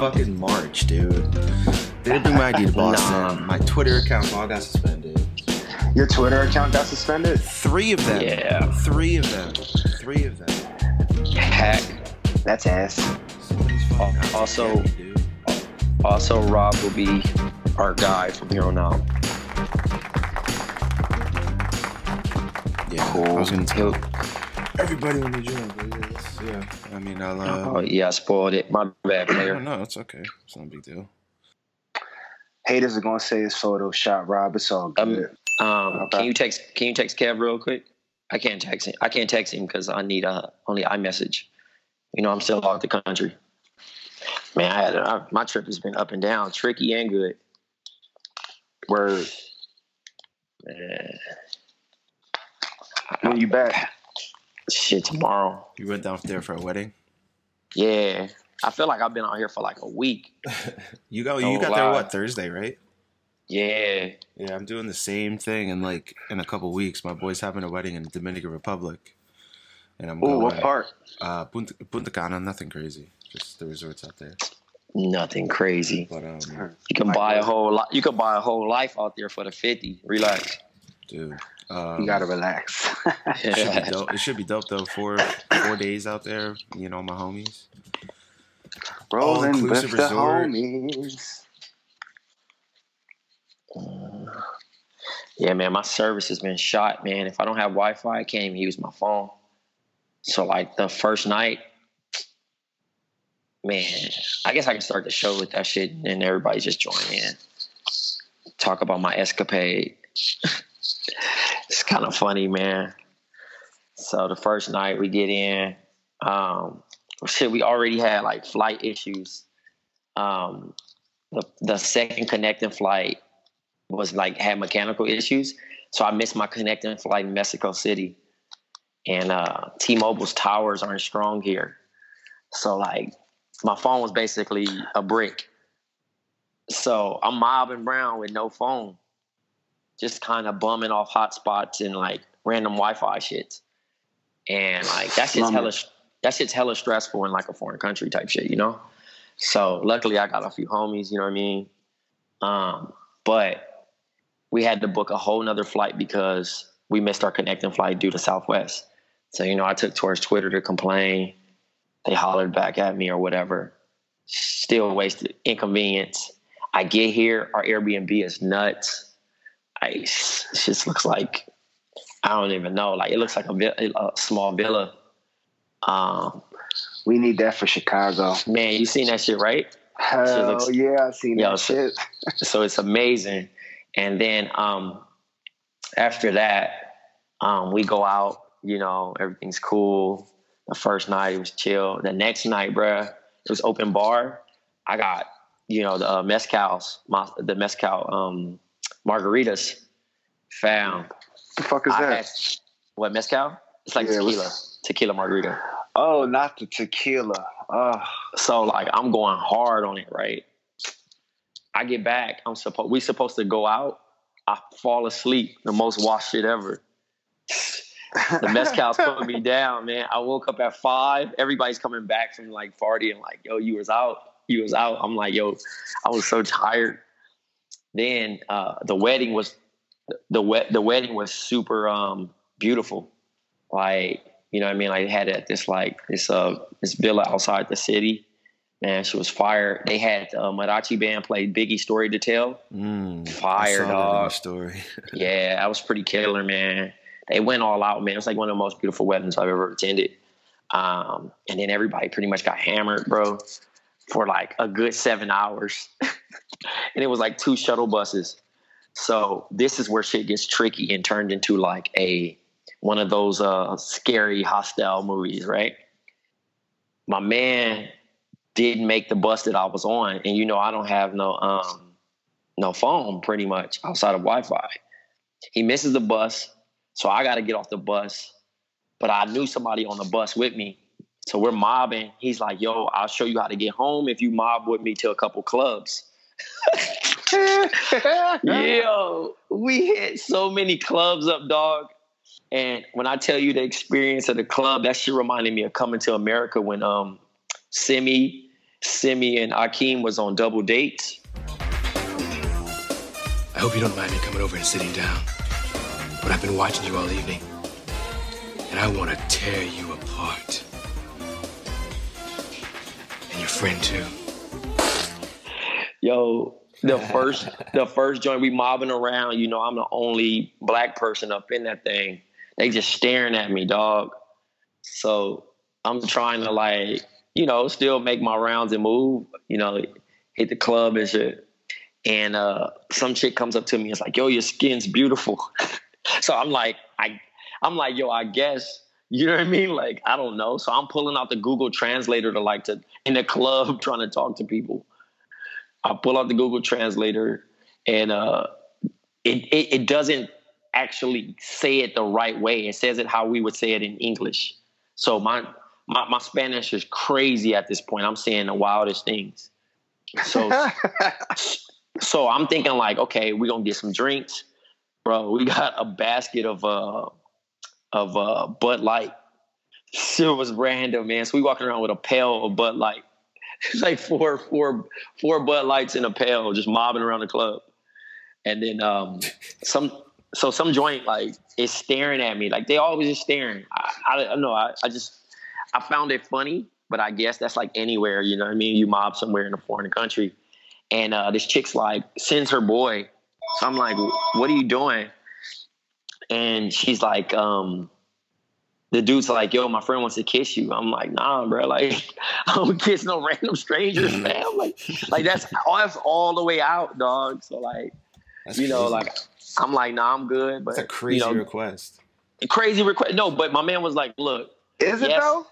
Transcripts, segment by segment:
Fucking March, dude. They didn't bring my ID to Boston. Nah. My Twitter account all got suspended. Your Twitter account got suspended? Three of them. Yeah. Three of them. Three of them. Heck. That's ass. Somebody's fucking out to Also- get me, dude. Also, Rob will be our guy from here on out. Yeah, Cool. I was gonna tell everybody when they join, yeah. I mean, I'll. Uh, oh yeah, I spoiled it. My bad, player. don't. It's okay. It's not a big deal. Haters are gonna say it's Photoshop, Rob. It's all Um, good. Um, Um, okay. can you text? Can you text Kev real quick? I can't text him. I can't text him because I need a only iMessage. You know, I'm still out the country. Man, I had I, my trip has been up and down, tricky and good. Word. Man, When you back? shit, tomorrow. You went down there for a wedding. Yeah, I feel like I've been out here for like a week. You go. No you got there what Thursday, right? Yeah, Yeah, I'm doing the same thing in like in a couple weeks. My boy's having a wedding in the Dominican Republic, and I'm Ooh, going. what part? Uh, Punta, Punta Cana, nothing crazy, just the resorts out there. nothing crazy. But um, You can buy a whole lot. You can buy a whole life out there for the fifty. Relax. dude, um, You gotta relax. it should be dope. It should be dope though. Four four days out there, you know, my homies. Rolling with All-inclusive the resort. Homies. Yeah, man, my service has been shot, man. If I don't have Wi Fi, I can't even use my phone. So, like, the first night, man, I guess I can start the show with that shit and everybody just join in. Talk about my escapade. it's kind of funny, man. So, the first night we get in, um, shit, we already had like flight issues. Um, the, the second connecting flight, was like had mechanical issues. So I missed my connecting flight in Mexico City. And uh T-Mobile's towers aren't strong here. So like my phone was basically a brick. So I'm mobbing around with no phone. Just kind of bumming off hotspots and like random Wi-Fi shit. And like that shit's hella that shit's hella stressful in like a foreign country type shit, you know? So luckily I got a few homies, you know what I mean? Um, but we had to book a whole nother flight because we missed our connecting flight due to Southwest. So, you know, I took towards Twitter to complain. They hollered back at me or whatever. Still wasted inconvenience. I get here, our Airbnb is nuts. I, it just looks like, I don't even know. Like, it looks like a, a small villa. Um, We need that for Chicago. man, you seen that shit, right? Hell looks- yeah, I seen Yo, that so- shit. so it's amazing. And then um, after that, um, we go out. You know, everything's cool. The first night it was chill. The next night, bruh, it was open bar. I got you know the uh, mezcals, my, the mezcal um, margaritas. Found. The fuck is I that? had- what mezcal? It's like Yeah, tequila, tequila margarita. Oh, not the tequila. Oh, So like I'm going hard on it, right? I get back. I'm supposed we supposed to go out. I fall asleep. The most washed shit ever. The mezcal's put me down, man. I woke up at five. Everybody's coming back from like partying, and like, yo, you was out. You was out. I'm like, yo, I was so tired. Then uh, the wedding was the wet the wedding was super um, beautiful. Like, you know what I mean? Like had it at this like this uh this villa outside the city. Man, she was fire. They had uh, Mariachi band play Biggie Story to Tell. Mm, Fire, saw that in dog. story. Yeah, that was pretty killer, man. They went all out, man. It was like one of the most beautiful weddings I've ever attended. Um, and then everybody pretty much got hammered, bro, for like a good seven hours. and it was like two shuttle buses. So this is where shit gets tricky and turned into like a one of those uh scary Hostel movies, right? My man didn't make the bus that I was on, and you know I don't have no um no phone pretty much outside of Wi-Fi. He misses the bus, so I got to get off the bus. But I knew somebody on the bus with me, so we're mobbing. He's like, "Yo, I'll show you how to get home if you mob with me to a couple clubs." Yo, we hit so many clubs up, dog. And when I tell you the experience of the club, that shit reminded me of coming to America when um Semmi, Semmi and Akeem was on double dates. I hope you don't mind me coming over and sitting down. But I've been watching you all evening. And I want to tear you apart. And your friend, too. Yo, the first the first joint we mobbing around, you know, I'm the only black person up in that thing. They just staring at me, dog. So I'm trying to like, you know, still make my rounds and move, you know, hit the club and shit. And uh some chick comes up to me, and it's like, yo, your skin's beautiful. so I'm like, I I'm like, yo, I guess. You know what I mean? Like, I don't know. So I'm pulling out the Google translator to like to in the club trying to talk to people. I pull out the Google Translator, and uh, it, it it doesn't actually say it the right way. It says it how we would say it in English. So my my, my Spanish is crazy at this point. I'm saying the wildest things. So so I'm thinking like, okay, we're gonna get some drinks, bro. We got a basket of uh of uh Bud Light. Shit was random, man. So we walking around with a pail of Bud Light. It's like four, four, four Bud Lights in a pail, just mobbing around the club. And then um, some, so some joint like is staring at me, like they always just staring. I, I don't know. I, I just, I found it funny, but I guess that's like anywhere. You know what I mean? You mob somewhere in a foreign country, and uh, this chick's like sends her boy. So I'm like, what are you doing? And she's like, um, the dude's like, yo, my friend wants to kiss you. I'm like, nah, bro. Like, I don't kiss no random strangers, man. Like, like that's all, that's all the way out, dog. So like, That's you know, crazy. like I'm like, nah, I'm good. But That's a crazy you know, request. crazy request. No, but my man was like, look, is it Yes. though?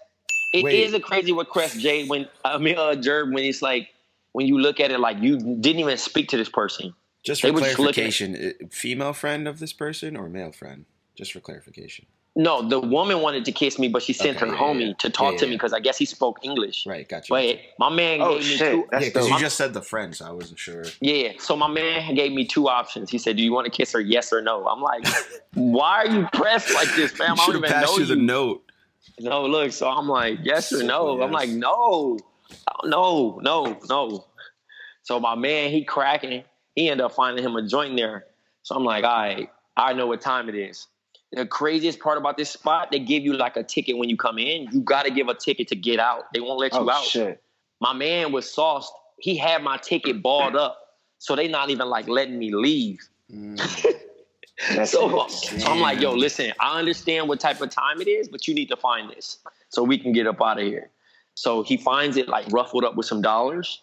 It is Wait. a crazy request, Jay. When I mean, uh, Jerb, when it's like when you look at it, like you didn't even speak to this person. Just for were just clarification, i- female friend of this person or male friend? Just for clarification. No, the woman wanted to kiss me, but she sent Okay, her yeah, homie yeah. to talk Yeah, to yeah. me because I guess he spoke English. Right, gotcha. But my man Oh gave me shit, two. that's yeah, because you just said the friend, so I wasn't sure. Yeah, so my man gave me two options. He said, "Do you want to kiss her? Yes or no?" I'm like, "Why are you pressed like this, fam? I You don't should have even passed know you you." the note. No, look. So I'm like, "Yes or no?" I'm like, "No, oh, no, no, no." So my man, he cracking. He ended up finding him a joint there. So I'm like, "All right, I know what time it is." The craziest part about this spot, they give you like a ticket when you come in. You got to give a ticket to get out. They won't let you Oh out shit. my man was sauced. He had my ticket balled up, so they not even like letting me leave. Mm. That's So, it. so I'm like, yo, listen, I understand what type of time it is, but you need to find this so we can get up out of here. So he finds it like ruffled up with some dollars,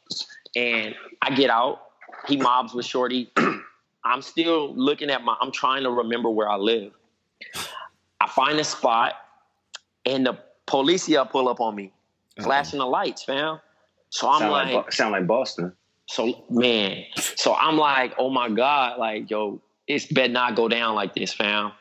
and I get out. He mobs with Shorty. I'm still looking at my. I'm trying to remember where I live. I find a spot, and the policia pull up on me, flashing the lights, fam. So I'm sound like, like, sound like Boston. so man, so I'm like, oh my god, like yo, it's better not go down like this, fam.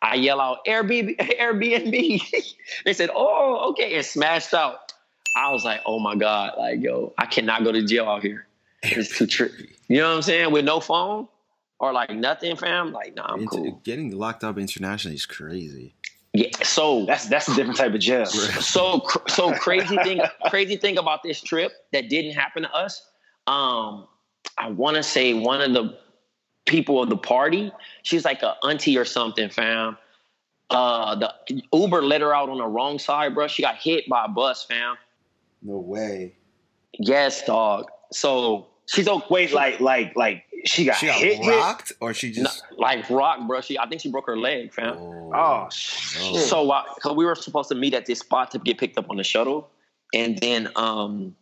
I yell out Airbnb, Airbnb. they said, oh okay, and smashed out. I was like, oh my god, like yo, I cannot go to jail out here. It's too tricky. You know what I'm saying? With no phone or like nothing, fam. Like nah, I'm cool. Getting locked up internationally is crazy. Yeah. So That's that's a different type of jail. so cr- so crazy thing crazy thing about this trip that didn't happen to us um i want to say one of the people of the party she's like a auntie or something fam uh the uber let her out on the wrong side bro she got hit by a bus fam No way. yes dog so she's okay Wait, like like like she got, She got hit, hit? rocked, or she just. like rock bro she i think she broke her leg fam Oh shit! So, uh, cause we were supposed to meet at this spot to get picked up on the shuttle, and then um,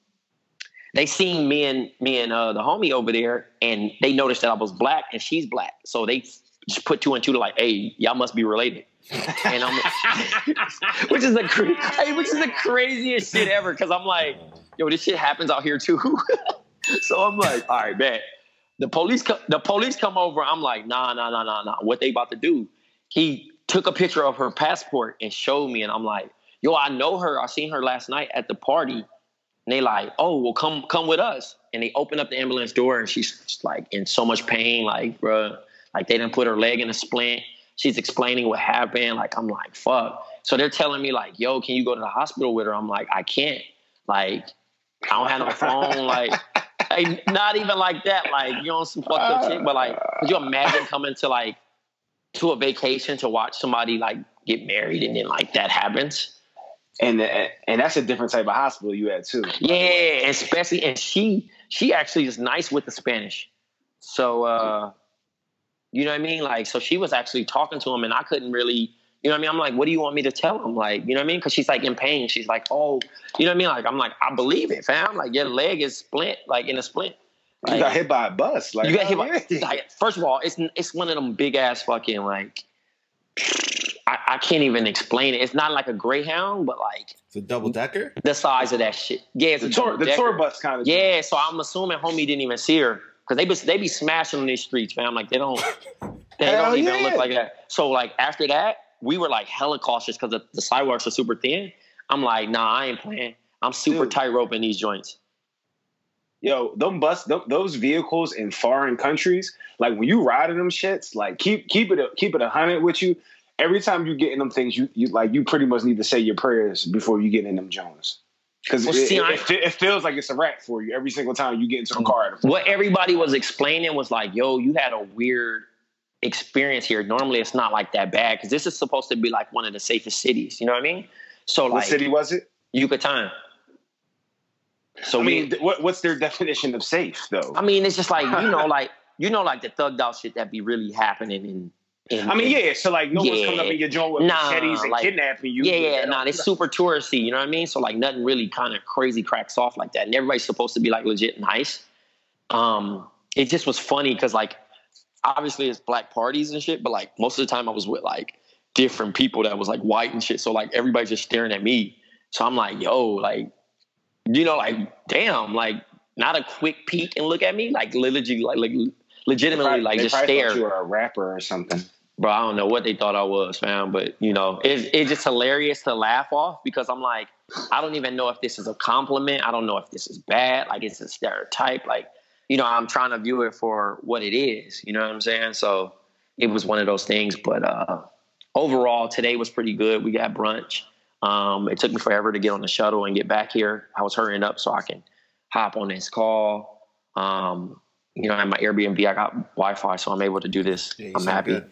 they seen me and me and uh, the homie over there, and they noticed that I was black and she's black, so they just put two and two to like, hey, y'all must be related. And I'm, which is the hey, which is the craziest shit ever, because I'm like, yo, this shit happens out here too. so I'm like, all right, man. The police, co- the police come over. I'm like, nah, nah, nah, nah, nah. What they about to do? He took a picture of her passport and showed me, and I'm like, yo, I know her. I seen her last night at the party. And they like, oh, well, come come with us. And they open up the ambulance door, and she's like in so much pain, like, bruh, like they didn't put her leg in a splint. She's explaining what happened. Like, I'm like, fuck. So they're telling me like, yo, can you go to the hospital with her? I'm like, I can't. Like, I don't have no phone. Like, not even like that. Like, you know, some fucked up shit. But like, could you imagine coming to like to a vacation to watch somebody like get married and then like that happens? And and that's a different type of hospital you had too. Yeah, especially and she she actually is nice with the Spanish. So uh you know what I mean? Like so she was actually talking to him and I couldn't really you know what I mean? I'm like, what do you want me to tell him? Like, you know what I mean? Because she's like in pain. She's like, oh, you know what I mean? Like, I'm like, I believe it, fam. Like, your leg is splint, like in a splint. You got hit by a bus. Like you got hit by. Like, first of all, it's it's one of them big ass fucking like. I, I can't even explain it. It's not like a Greyhound, but like It's a double decker. the size of that shit. Yeah, it's the a tour the tour bus kind of. Yeah, so I'm assuming homie didn't even see her because they be they be smashing on these streets, fam. Like they don't they Hell don't even yeah. look like that. So like after that, we were like hella cautious because the, the sidewalks are super thin. I'm like, nah, I ain't playing. I'm super Dude. tight rope in these joints. Yo, them bus, th- those vehicles in foreign countries, like when you ride in them shits, like keep keep it a, keep it a hundred with you. Every time you get in them things, you you like you pretty much need to say your prayers before you get in them Jones, because Well, it, it, it it feels like it's a wrap for you every single time you get into the car. At a What everybody was explaining was like, yo, you had a weird experience here. Normally, it's not like that bad because this is supposed to be like one of the safest cities. You know what I mean? So what like city was it? Yucatan. So I we- mean, th- what, what's their definition of safe though? I mean, it's just like you know, like you know, like the thugged out shit that be really happening in. In I mean, yeah. So like, no one's coming up in your joint with Nah, machetes and like- kidnapping you. Yeah, yeah, that nah, don't- super touristy. You know what I mean? So like, nothing really kind of crazy cracks off like that, and everybody's supposed to be like legit nice. Um, it just was funny because like, obviously it's black parties and shit, but like most of the time I was with like different people that was like white and shit. So like everybody's just staring at me. So I'm like, yo, like, you know, like, damn, like, not a quick peek and look at me, like, literally, like, like legitimately, Probably- like, they just probably stare. thought you were a rapper or something. Bro, I don't know what they thought I was, fam, but you know, it's it's just hilarious to laugh off because I'm like, I don't even know if this is a compliment. I don't know if this is bad. Like it's a stereotype. Like, you know, I'm trying to view it for what it is. You know what I'm saying? So it was one of those things. But uh overall, today was pretty good. We got brunch. Um, it took me forever to get on the shuttle and get back here. I was hurrying up so I can hop on this call. Um, you know, at my Airbnb, I got Wi-Fi, so I'm able to do this. Yeah, I'm happy. good.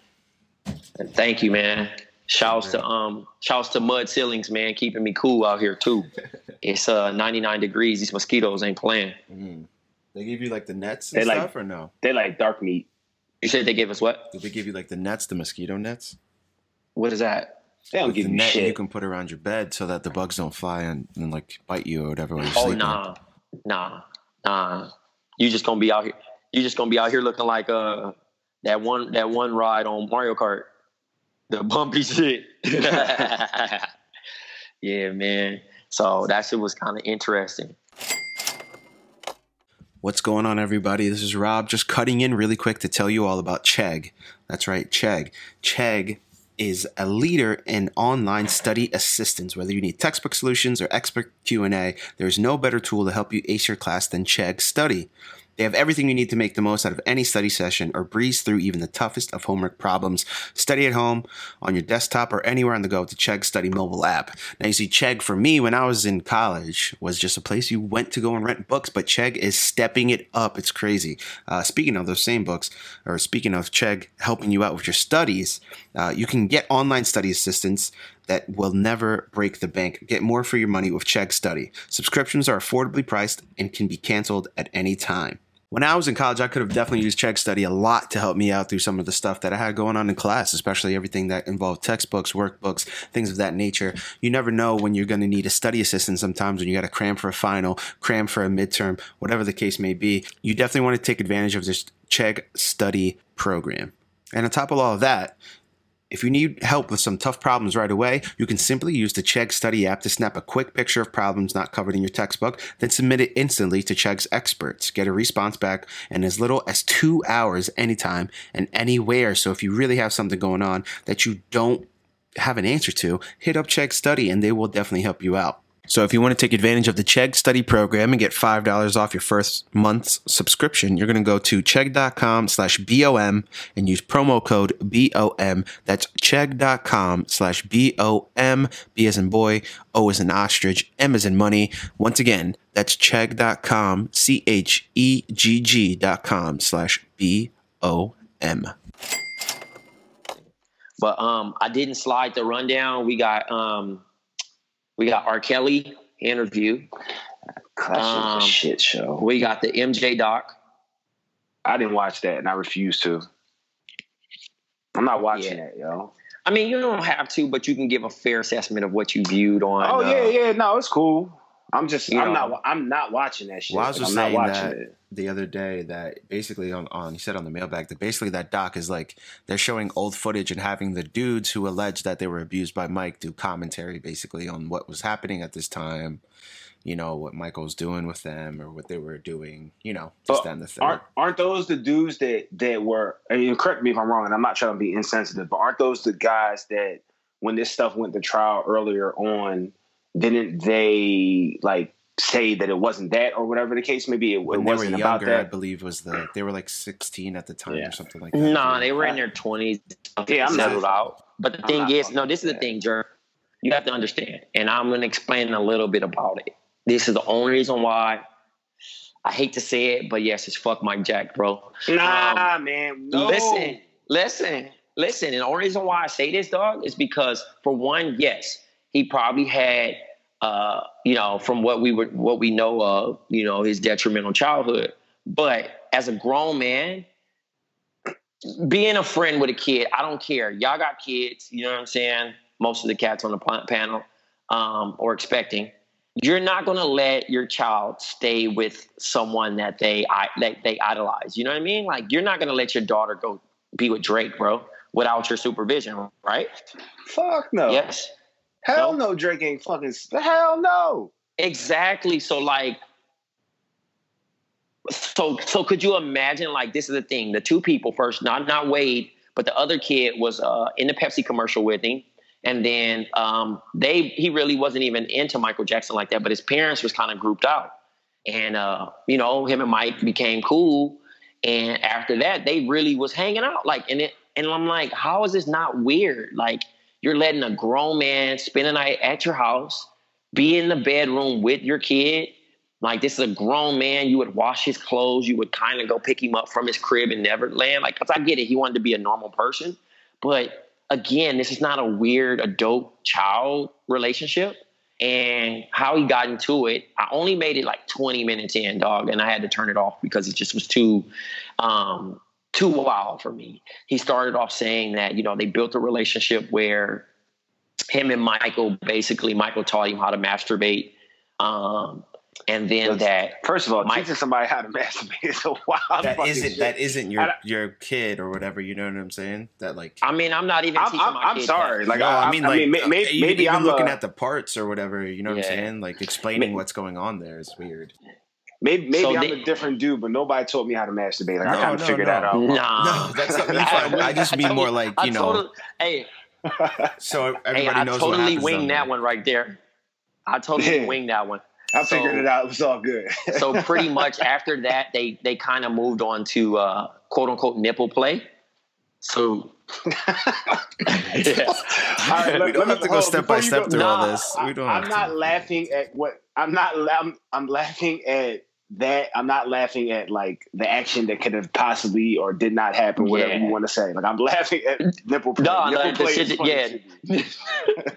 And thank you, man. Shouts to um, shouts to Mud Ceilings, man, keeping me cool out here too. it's uh 99 degrees. These mosquitoes ain't playing. Mm. They give you like the nets They and like- or no? They like dark meat. You said they gave us what? Did they give you like the nets, the mosquito nets? What is that? They don't Like give the you net shit. you can put around your bed so that the bugs don't fly and, and like bite you or whatever while you're Oh sleeping. nah, nah, nah. You just gonna be out here. You just gonna be out here looking like uh that one that one ride on Mario Kart, the bumpy shit. yeah, man. So that shit was kind of interesting. What's going on, everybody? This is Rob, just cutting in really quick to tell you all about Chegg. That's right, Chegg. Chegg is a leader in online study assistance. Whether you need textbook solutions or expert Q&A, there's no better tool to help you ace your class than Chegg Study. They have everything you need to make the most out of any study session or breeze through even the toughest of homework problems. Study at home, on your desktop, or anywhere on the go with the Chegg Study mobile app. Now, you see, Chegg for me when I was in college was just a place you went to go and rent books, but Chegg is stepping it up. It's crazy. Uh, speaking of those same books, or speaking of Chegg helping you out with your studies, uh, you can get online study assistance that will never break the bank. Get more for your money with Chegg Study. Subscriptions are affordably priced and can be canceled at any time. When I was in college, I could have definitely used Chegg Study a lot to help me out through some of the stuff that I had going on in class, especially everything that involved textbooks, workbooks, things of that nature. You never know when you're going to need a study assistant sometimes when you got to cram for a final, cram for a midterm, whatever the case may be. You definitely want to take advantage of this Chegg Study program. And on top of all of that, if you need help with some tough problems right away, you can simply use the Chegg Study app to snap a quick picture of problems not covered in your textbook, then submit it instantly to Chegg's experts. Get a response back in as little as two hours anytime and anywhere. So if you really have something going on that you don't have an answer to, hit up Chegg Study and they will definitely help you out. So if you want to take advantage of the Chegg study program and get $5 off your first month's subscription, you're going to go to chegg.com slash BOM and use promo code BOM. That's chegg.com slash BOM, B as in boy, O as in ostrich, M as in money. Once again, that's chegg.com, C-H-E-G-G dot com slash B-O-M. But um, I didn't slide the rundown. We got um, we got R. Kelly interview. That um, a shit show. We got the MJ doc. I didn't watch that, and I refuse to. I'm not watching yeah. that, yo. I mean, you don't have to, but you can give a fair assessment of what you viewed on. Oh yeah, uh, yeah. No, it's cool. I'm just, I'm know, not, I'm not watching that shit. Well, I was just I'm saying that it. The other day that basically on, on, he said on the mailbag that basically that doc is like they're showing old footage and having the dudes who alleged that they were abused by Mike do commentary basically on what was happening at this time. You know what Michael's doing with them, or what they were doing. You know, just then the thing. Aren't, aren't those the dudes that that were? I mean, correct me if I'm wrong, and I'm not trying to be insensitive, but aren't those the guys that when this stuff went to trial earlier on, didn't they like say that it wasn't that or whatever the case may be. It, it wasn't younger, about that. I believe was the they were like 16 at the time yeah. or something like that. No, nah, they were in their 20s. Yeah, I'm settled not, out. But the I'm thing is, no, this is the thing, Jer. You have to understand, and I'm going to explain a little bit about it. This is the only reason why. I hate to say it, but yes, it's fuck Mike Jack, bro. Nah, um, man. No. Listen, listen, listen. And the only reason why I say this, dog, is because for one, yes, he probably had uh, you know, from what we were what we know of, you know, his detrimental childhood. But as a grown man, being a friend with a kid, I don't care. Y'all got kids, you know what I'm saying? Most of the cats on the panel um, or expecting. You're not going to let your child stay with someone that they that they idolize. You know what I mean? Like you're not going to let your daughter go be with Drake, bro, without your supervision, right? Fuck no. Yes. Hell no, Drake ain't fucking. Hell no. Exactly. So like, so so could you imagine? Like, this is the thing: the two people first, not not Wade, but the other kid was uh, in the Pepsi commercial with him, and then um, they he really wasn't even into Michael Jackson like that, but his parents was kind of grouped out, and uh, you know him and Mike became cool, and after that they really was hanging out like, and it and I'm like, how is this not weird? Like you're letting a grown man spend a night at your house, be in the bedroom with your kid. Like this is a grown man. You would wash his clothes. You would kind of go pick him up from his crib in Neverland. Like, cause I get it. He wanted to be a normal person, but again, this is not a weird adult child relationship. And how he got into it, I only made it like 20 minutes in, dog, and I had to turn it off because it just was too um, too wild for me. He started off saying that, you know, they built a relationship where him and Michael basically, Michael taught him how to masturbate. Um, and then That's- that First of all, Mike- teaching somebody how to masturbate is a wild. That fucking isn't shit. that isn't your I- your kid or whatever. You know what I'm saying? That like. I mean, I'm not even I'm, I'm, my I'm sorry. that. Like no, I, I mean, like may- may- even, maybe even I'm looking uh, at the parts or whatever. You know what Yeah. I'm saying? Like explaining May- what's going on there is weird. Maybe maybe So I'm they- a different dude, but nobody taught me how to masturbate. Like No, I kind of no, figured no. that out. Nah, No, that's not me. I just mean more like, I you know- totally- hey, So everybody hey, I knows what totally happens winged that one right there. I totally Yeah. winged that one. I So- figured it out. It was all good. So pretty much after that, they they kind of moved on to uh, quote unquote nipple play. So yeah. All right, We let- don't let have to go step by step go- through all this. We don't I'm not to. laughing at what I'm not. I'm, I'm laughing at that. I'm not laughing at like the action that could have possibly or did not happen. Whatever Yeah. you want to say. Like I'm laughing at nipple play. No, nipple like, play shit is funny yeah.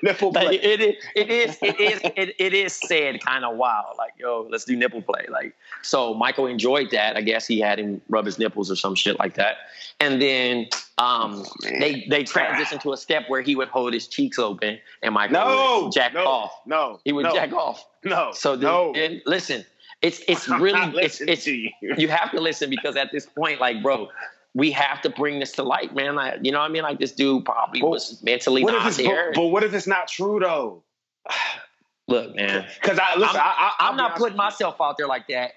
nipple play. Like, it is, it is, it is, it, it is said kind of wild. Like, yo, let's do nipple play. Like, so Michael enjoyed that. I guess he had him rub his nipples or some shit like that. And then um, they they transitioned to a step where he would hold his cheeks open and Michael no, would jack no, off. No, He would no, jack off. No, So then, no. listen, it's it's really it's, it's you. you have to listen because at this point, like, bro, we have to bring this to light, man. Like, you know what I mean? Like, this dude probably Well, was mentally not there. but, but what if it's not true though? Look, man, Because I listen. I'm, I, I, I'll I'm not putting myself out there like that.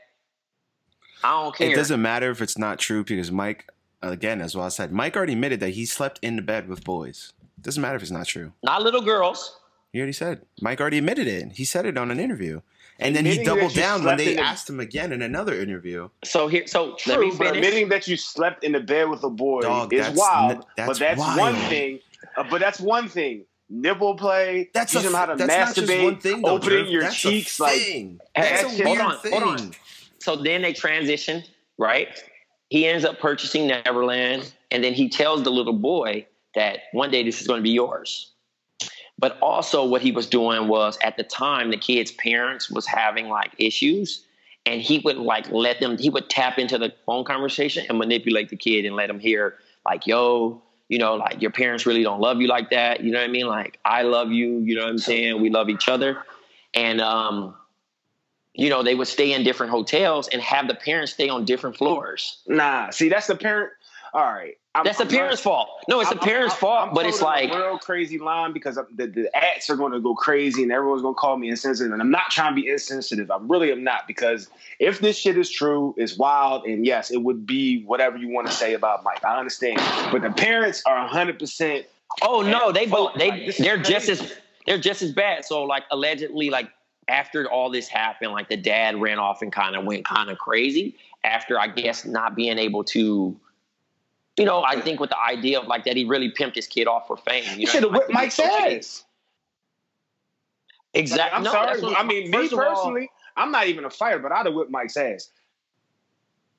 I don't care. It doesn't matter if it's not true because Mike, again, as well I said, Mike already admitted that he slept in the bed with boys. Doesn't matter if it's not true. Not little girls. He already said. Mike already admitted it. He said it on an interview. And then he Admitting that doubled down when they in asked him again in another interview. So here, so True, let me but finish. admitting that you slept in the bed with a boy Dog, is that's wild. n- that's but that's wild. one thing. Uh, but that's one thing. Nipple play. That's teaching a, them how to that's not just masturbate. one thing, though, opening Trev. your that's cheeks a like thing. Hey, That's hey, a hold weird on, thing. hold on. So then they transition, right? He ends up purchasing Neverland, and then he tells the little boy that one day this is going to be yours. But also, what he was doing was at the time the kid's parents was having like issues, and he would like let them. He would tap into the phone conversation and manipulate the kid and let him hear like, "Yo, you know, like your parents really don't love you like that. You know what I mean? Like I love you. You know what I'm saying? We love each other." And um, you know, they would stay in different hotels and have the parents stay on different floors. Nah, see, that's the parent. All right, I'm, That's the I'm parents' not- fault. No, it's I'm- the parents' fault, but it's like a real crazy line because the, the ads are going to go crazy and everyone's going to call me insensitive. And I'm not trying to be insensitive. I really am not because if this shit is true, it's wild. And yes, it would be whatever you want to say about Mike. I understand, but the parents are 100. percent Oh no, they Fuck, they like, they're just as they're just as bad. So like allegedly, like after all this happened, like the dad ran off and kind of went kind of crazy after I guess not being able to. You know, I think with the idea of like that, he really pimped his kid off for fame. You You know, should have whipped Mike's ass. Exactly. I'm no, sorry. what- I mean, me of all, personally, I'm not even a fighter, but I'd have whipped Mike's ass.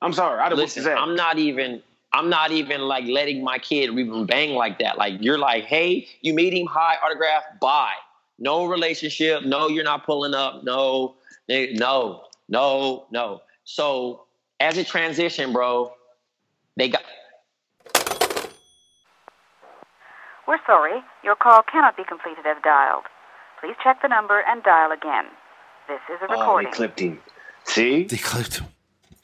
I'm sorry, I'd have whipped his ass. I'm not even I'm not even like letting my kid even bang like that. Like you're like, hey, you meet him, hi, autograph, bye. No relationship. No, you're not pulling up. No, eh, no, no, no. So as a transition, bro, they got We're sorry. Your call cannot be completed as dialed. Please check the number and dial again. This is a ah, recording. Oh, they recording. clipped him. See, They clipped him.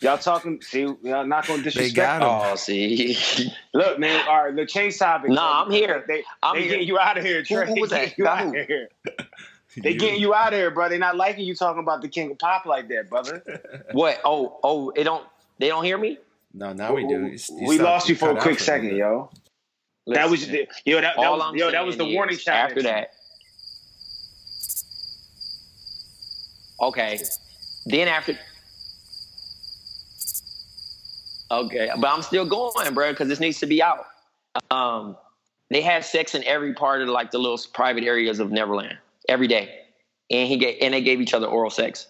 y'all talking. See, y'all not gonna disrespect. They got him. Oh, see. Look, man. All right, the change topic. Nah, I'm here. They, I'm they here. getting you out of here, Trey. who was They that? getting You out who? of here. They getting you out of here, bro. They not liking you talking about the king of pop like that, brother. what? Oh, oh, it don't they don't hear me? No, now we do. He's- he's we lost you for a quick a second, bit. Yo. that was the, yo. That, that was I'm yo. That was the saying warning is, shot. After that. Okay. Then after Okay, but I'm still going, bro, because this needs to be out. Um, they had sex in every part of like the little private areas of Neverland every day, and he gave and they gave each other oral sex.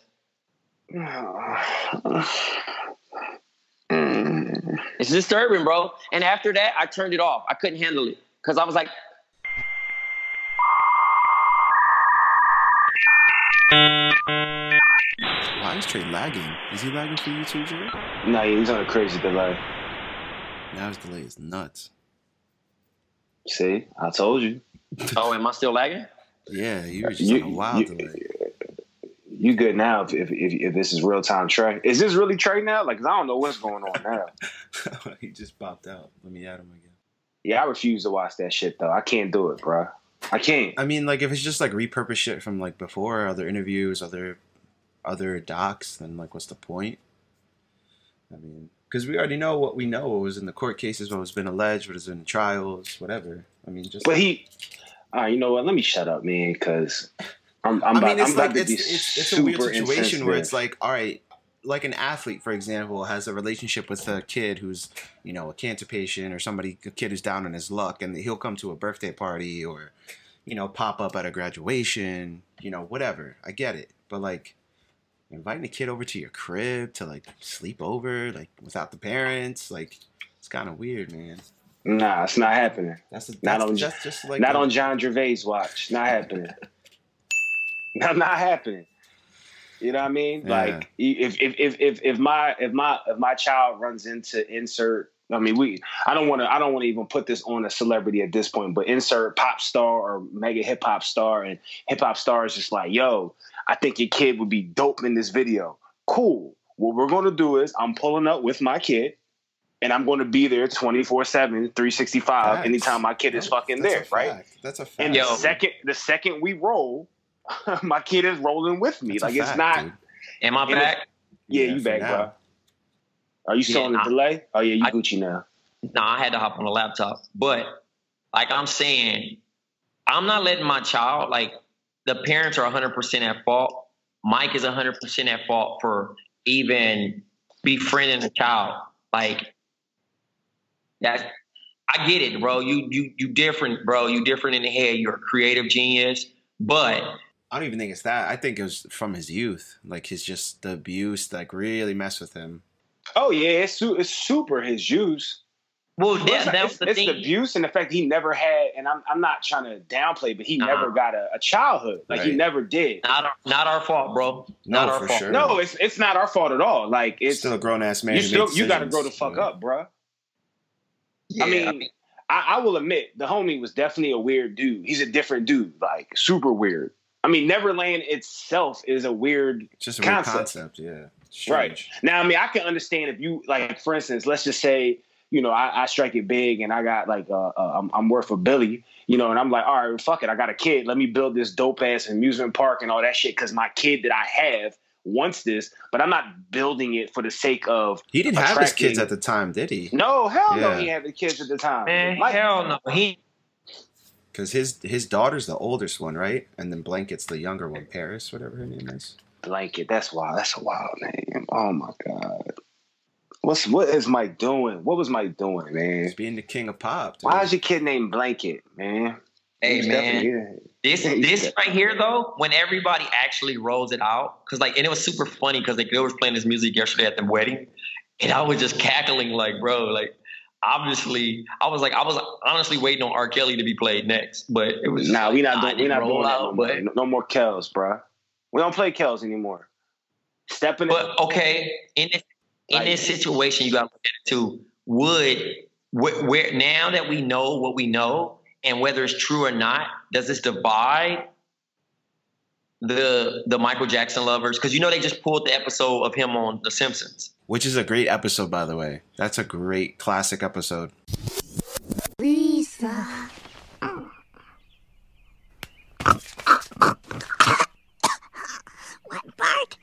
It's disturbing, bro. And after that, I turned it off. I couldn't handle it because I was like, Why is Trey lagging? Is he lagging for you too, Jay? No, he's on a crazy delay. Now his delay is nuts. See, I told you. "Oh, am I still lagging?" Yeah, you were just You- on a wild you- delay. You good now? If if, if, if this is real time Trey, is this really Trey now? Like, I don't know what's going on now. he just popped out. Let me add him again. Yeah, I refuse to watch that shit though. I can't do it, bro. I can't. I mean, like if it's just like repurpose shit from like before, other interviews, other other docs, then like what's the point? I mean, because we already know what we know. What was in the court cases, what has been alleged, what in the trials, whatever. I mean, just But he, uh, you know what? Let me shut up, man, because I'm I'm I about, mean, it's I'm like it's, it's, it's a weird situation where it's like, all right, like an athlete, for example, has a relationship with a kid who's, you know, a cancer patient or somebody, a kid who's down on his luck, and he'll come to a birthday party or, you know, pop up at a graduation, you know, whatever. I get it, but like inviting a kid over to your crib to like sleep over, like without the parents, like it's kind of weird, man. Nah, it's not happening. That's, a, Not on- just, just like not a- on John Gervais' watch. Not happening. Not not happening. You know what I mean? Yeah. Like if if if if if my if my if my child runs into insert I mean we I don't want to I don't want to even put this on a celebrity at this point, but insert pop star or mega hip hop star and hip hop star is just like, yo, I think your kid would be dope in this video. Cool. What we're going to do is I'm pulling up with my kid and I'm going to be there 24 7, 365 Facts. anytime my kid is fucking That's there, right? fact. That's a fact. And the second the second we roll, my kid is rolling with me. That's like it's fact, not. dude. Am I And it- back? Yeah, Yeah, you back, now. bro. Are you still Yeah, on the nah. delay? Oh yeah, you I- Gucci now. No, I had to hop on the laptop. But like I'm saying, I'm not letting my child like the parents are 100% at fault. Mike is 100% at fault for even befriending the child. Like that's I get it, bro. You you you different, bro. You different in the head. You're a creative genius, but I don't even think it's that. I think it was from his youth, like his just the abuse, like really messed with him. Oh yeah, it's su- it's super his juice. well, Well, that, it's, that's it's, the it's thing. the abuse and the fact he never had. And I'm I'm not trying to downplay, but he Uh-huh. never got a, a childhood. Like he never did. Not our, not our fault, bro. Not No, our for fault. sure. No, it's it's not our fault at all. Like it's Still a grown ass man. you still you got to grow the fuck so- up, bruh. Yeah, I mean, I, I will admit the homie was definitely a weird dude. He's a different dude, like super weird. I mean, Neverland itself is a weird just a weird concept. concept, yeah. Right. Now, I mean, I can understand if you like, for instance, let's just say, you know, I, I strike it big and I got like, uh, uh, I'm, I'm worth a billy, you know, and I'm like, all right, fuck it, I got a kid. Let me build this dope ass amusement park and all that shit because my kid that I have wants this, but I'm not building it for the sake of. He didn't have his kids at the time, did he? No, hell no, he had the kids at the time. Man, Like- hell no. He Because his his daughter's the oldest one, right? And then Blanket's the younger one, Paris, whatever her name is. blanket. That's wild. That's a wild name. Oh my god. What's what is Mike doing? What was Mike doing, man? He's being the king of pop. Dude. Why is your kid named Blanket, man? Hey He's man, definitely- this He's this de- right here though, when everybody actually rolls it out, because like, and it was super funny because like, they was playing this music yesterday at the wedding, and I was just cackling like, bro, like obviously, I was like, I was honestly waiting on R. Kelly to be played next, but it was Nah, we not doing we didn't doing that no out, more. but No, no more Kells, bruh. We don't play Kells anymore. Stepping in. But okay, in this in Like- this situation, you got to look at it too. Would where, where now that we know what we know, and whether it's true or not, does this divide the the Michael Jackson lovers? Because you know they just pulled the episode of him on The Simpsons. Which is a great episode, by the way. That's a great classic episode. Lisa. What, Bart?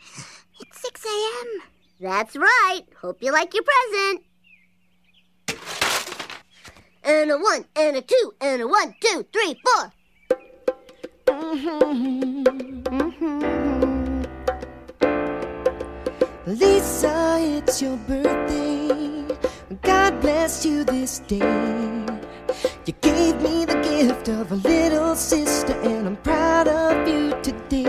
It's 6 a.m. That's right. Hope you like your present. And a one, and a two, and a one, two, three, four. Lisa, it's your birthday. God bless you this day. You gave me the gift of a little sister, and I'm proud of you today.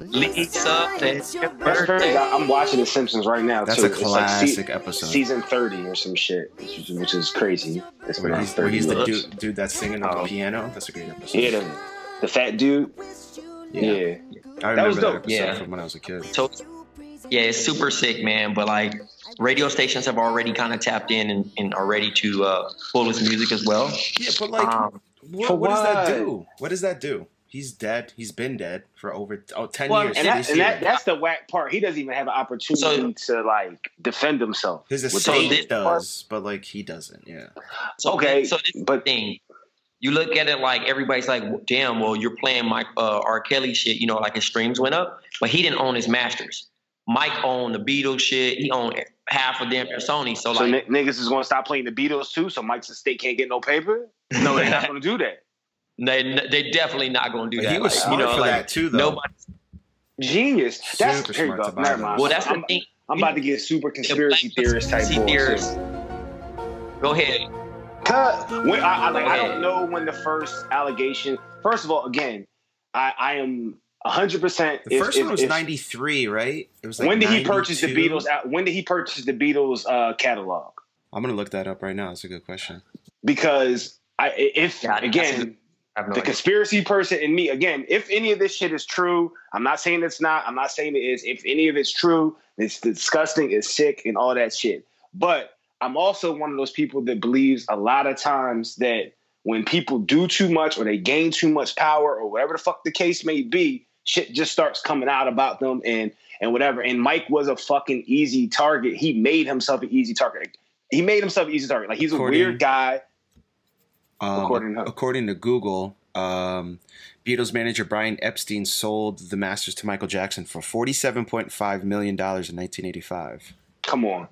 Lisa, it's your birthday. I- I'm watching The Simpsons right now. That's too. a It's like se- classic episode. Season 30 or some shit, which is, which is crazy. It's Where he's, where he's the dude, dude that's singing on Oh. the piano. That's a great episode. Yeah, the, the fat dude. Yeah. Yeah. I That remember was that, dope. episode Yeah. from when I was a kid. So yeah, it's super sick, man. But like radio stations have already kind of tapped in and, and are ready to uh, pull his music as well. Yeah, but like, Um, what, what does that do? What does that do? He's dead. He's been dead for over oh, 10 Well, years. and, that, and that, that's the whack part. He doesn't even have an opportunity to like defend himself. His With estate those- does, but like he doesn't. Yeah. So, Okay, so this but thing, you look at it like everybody's like, damn, well, you're playing Mike uh, R. Kelly shit, you know, like his streams went up, but he didn't own his masters. Mike owned the Beatles shit. He owned half of them for Sony. So, So like, ni- niggas is going to stop playing the Beatles too. So Mike's estate can't get no paper. No, they're not going to do that. they they definitely not going to do But that. he was Like, smart you know, for like, that too, though. Nobody. Genius. That's Super here you smart go. to buy Never mind. Well, that's the I'm, thing. I'm about to get super conspiracy theorist type conspiracy theorists. Go ahead. Cause when, I, I, like, Go I don't know when the first allegation. First of all, again, I, I am hundred percent. The first one was 93, right? It was like when did he purchase the Beatles? When did he purchase the Beatles uh, catalog? I'm going to look that up right now. That's a good question. Because I, if that's again, I no the idea. conspiracy person in me, again, if any of this shit is true, I'm not saying it's not. I'm not saying it is. If any of it's true, it's disgusting, it's sick, and all that shit. But I'm also one of those people that believes a lot of times that when people do too much or they gain too much power or whatever the fuck the case may be, shit just starts coming out about them and and whatever. And Mike was a fucking easy target. He made himself an easy target. He made himself an easy target. Like he's a weird guy. Um, According according, to- to Google, um, Beatles manager Brian Epstein sold the masters to Michael Jackson for $47.5 million in 1985. Come on.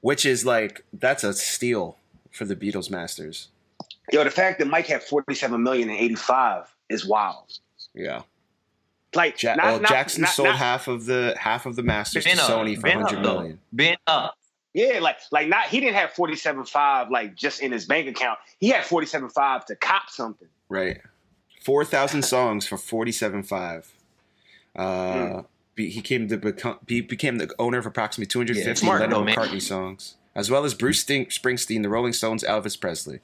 Which is like, that's a steal for the Beatles masters. Yo, the fact that Mike had 47 million in 85 is wild. Yeah. Like Ja- not, well, not- Jackson not- sold not- half of the half of the masters to up, Sony for been up, 100 though. million. Been up. Yeah, like like not he didn't have 47.5 like just in his bank account. He had 47.5 to cop something. Right. 4,000 songs for 47.5. Hmm. Uh, be, he came to become he became the owner of approximately 250 Yeah, smart Lennon though, man. McCartney songs, as well as Bruce Sting, Springsteen, the Rolling Stones, Elvis Presley.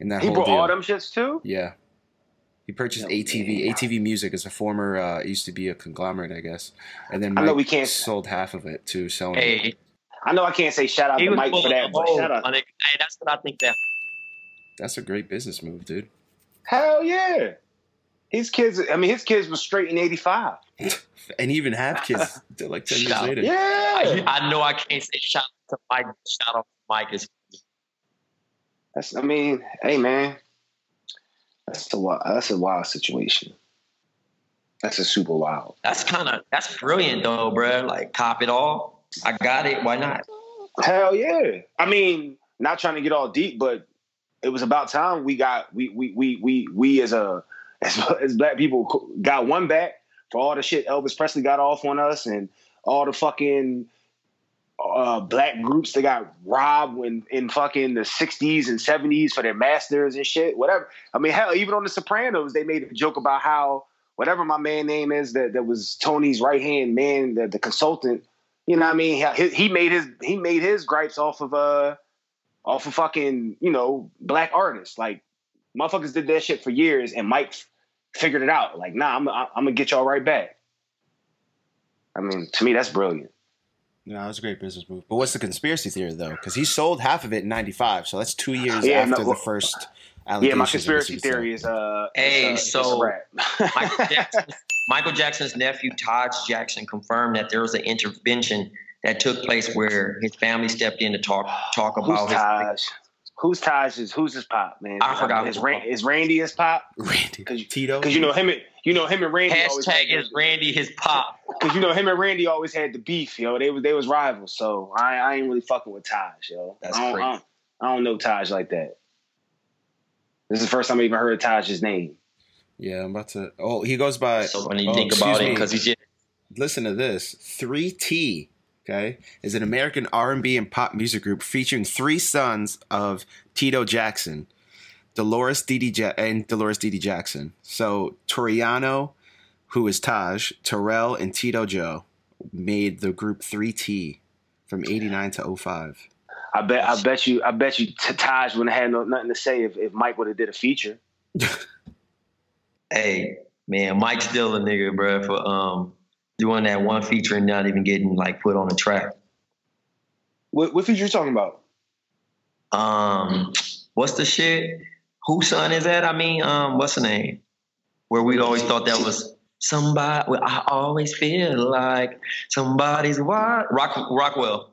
In that He whole brought deal. all them shits too? Yeah. He purchased ATV. ATV Music is a former, uh, it used to be a conglomerate, I guess. And then I know we can't- sold half of it to Sony. Hey, I know I can't say shout out he to Mike for that, but shout out. my nigga. Hey, that's what I think that. That's a great business move, dude. Hell yeah. His kids, I mean, his kids were straight in 85. And he even have kids till like 10 years Shout- later. Yeah. I know I can't say shout out to Mike. Shout out to Mike is That's, I mean, hey man, that's a wild, that's a wild situation. That's a super wild. that's kind of that's brilliant though, bro. Like cop it all. I got it. Why not? Hell yeah. I mean, not trying to get all deep, but it was about time we got we we we we we as a as, as black people got one back for all the shit Elvis Presley got off on us and all the fucking uh, black groups that got robbed when in fucking the 60s and 70s for their masters and shit, whatever. I mean, hell, even on The Sopranos, they made a joke about how whatever my man name is that, that was Tony's right hand man, the, the consultant, you know what I mean? He, he made his he made his gripes off of uh off of fucking, you know, black artists. Like motherfuckers did that shit for years and Mike figured it out. Like, nah, I'm I'm gonna get y'all right back. I mean, to me, that's brilliant. No, it was a great business move. But what's the conspiracy theory though? Because he sold half of it in '95, so that's two years Yeah, after no, the well, first. Yeah, my allegations, I guess conspiracy you theory is uh Hey, it's, uh, it's a so. Michael, Jackson, Michael Jackson's nephew Taj Jackson confirmed that there was an intervention that took place where his family stepped in to talk talk Who's about his. Taj? Who's Taj's? Who's his pop, man? I forgot Is, who- Ran- is Randy his pop? Randy Cause, Tito. Because you know him and you know him and Randy always Hashtag is Randy his pop. Because you know him and Randy always had the beef, yo. They was they was rivals, so I, I ain't really fucking with Taj, yo. That's I don't, crazy. I don't, I don't know Taj like that. This is the first time I even heard Taj's name. Yeah, I'm about to. Oh, he goes by. So when you oh, think about excuse it, because he's just listen to this. 3T, okay, is an American R&B and pop music group featuring three sons of Tito Jackson, Dolores Didi ja- and Dolores Didi Jackson. So Toriano, who is Taj, Taryll, and Tito Joe made the group 3T from 89 to 05. I bet I bet you I bet you Taj wouldn't have had no, nothing to say if, if Mike would have did a feature. hey man, Mike's still a nigga, bro, for um doing that one feature and not even getting like put on the track. What, what feature you talking about? Um, what's the shit? Whose son is that? I mean, um, what's the name? where we always thought that was somebody. well, I always feel like somebody's what Rock Rockwell.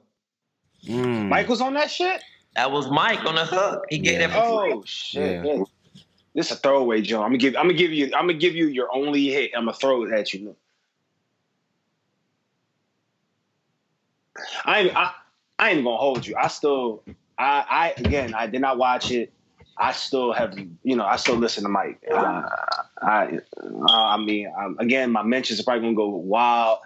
Mm. Michael's on that shit. That was Mike on the hook. He gave that for free. Oh shit! Yeah. Yeah. This a throwaway, Joe. I'm gonna give. I'm gonna give you. I'm gonna give you your only hit. I'm gonna throw it at you. I ain't. I, I ain't gonna hold you. I still. I. I again. I did not watch it. I still have. You know. I still listen to Mike. Uh, I. Uh, I mean. Um, again, my mentions are probably gonna go wild.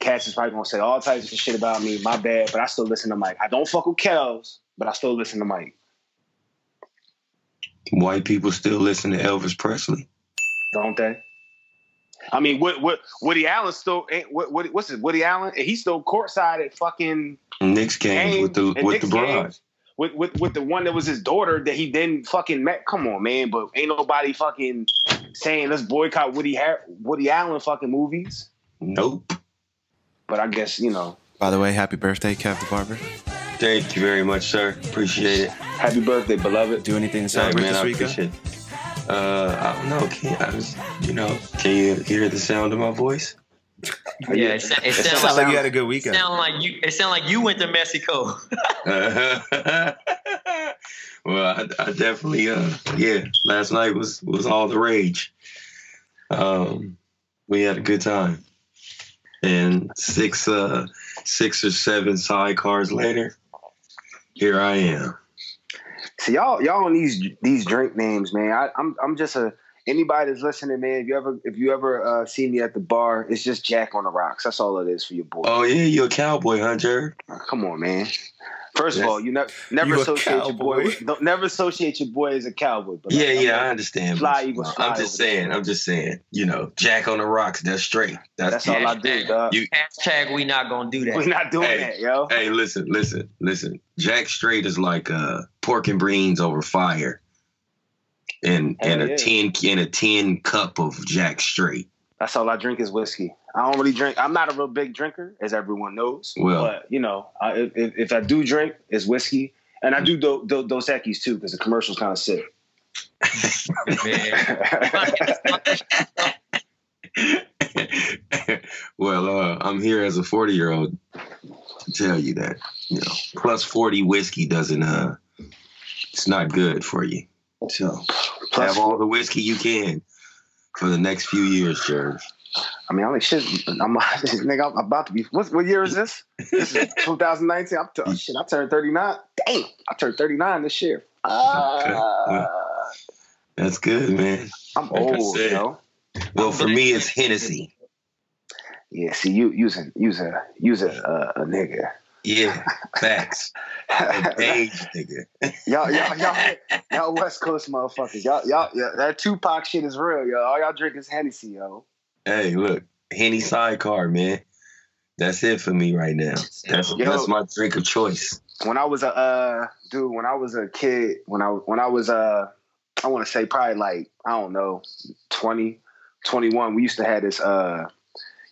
Cats is probably gonna say all types of shit about me. My bad. But I still listen to Mike. I don't fuck with Kels, but I still listen to Mike. White people still listen to Elvis Presley. don't they? I mean, what what Woody Allen still ain't eh, what, what what's it? Woody Allen? He's still courtside at fucking Knicks games with the and with the Knicks bride. games with, with with the one that was his daughter that he then fucking met. Come on, man, but ain't nobody fucking saying let's boycott Woody Har- Woody Allen fucking movies. Nope. But I guess you know. By the way, happy birthday, Kev the Barber. Thank you very much, sir. Appreciate it. Happy birthday, beloved. Do anything to Hey, celebrate man, this I weekend? Appreciate it. Uh, I don't know. Can I was, you know, can you hear the sound of my voice? Yeah, it, sa- it, It sounds sounds like you had a good weekend. Sound like you. It sound like you went to Mexico. well, I, I definitely, uh, yeah. Last night was was all the rage. Um, we had a good time, and six, uh, six or seven sidecars later, here I am. So y'all y'all on these these drink names, man. I, I'm I'm just a anybody that's listening, man. If you ever if you ever uh, see me at the bar, it's just Jack on the rocks. That's all it is for your boy. Oh yeah, you a cowboy, huh, Jared? Come on, man. First of all, you never never You associate your boy. With, don't never associate your boy as a cowboy. But Yeah, like, yeah, I'm I understand. Fly but Eagles fly I'm just saying. I'm just saying. You know, Jack on the rocks. That's straight. That's, That's all I do, dog. You, Hashtag we not gonna do that. We not doing Hey. that, yo. hey, listen, listen, listen. Jack straight is like uh, pork and beans over fire, and and Hell a yeah. tin and a tin cup of Jack straight. That's all I drink is whiskey. I don't really drink. I'm not a real big drinker, as everyone knows. Well- but you know, I, if, if I do drink, it's whiskey, and I do do, do, Dos Equis too because the commercial's kind of sick. well, uh, I'm here as a 40 year old to tell you that you know plus 40 whiskey doesn't uh, it's not good for you. So have all the whiskey you can for the next few years, Jared. I mean, I'm like shit. I'm nigga. I'm about to be. What, what year is this? This is 2019. I'm t- oh, shit. I turned 39. Damn, I turned 39 this year. Uh, That's good, man. I'm Like old, said. yo. Well, for me, it's Hennessy. Yeah, see, you use a use a use a uh, a nigga. Yeah, facts. A beige nigga. Y'all, y'all, y'all, y'all West Coast motherfuckers. Y'all, y'all, yeah, that Tupac shit is real, yo. All y'all drink is Hennessy, yo. Hey, look, Henny sidecar, man. That's it for me right now. That's Yo. that's my drink of choice. When I was a uh, dude, when I was a kid, when I when I was uh, I want to say probably like I don't know, 20, 21, We used to have this uh,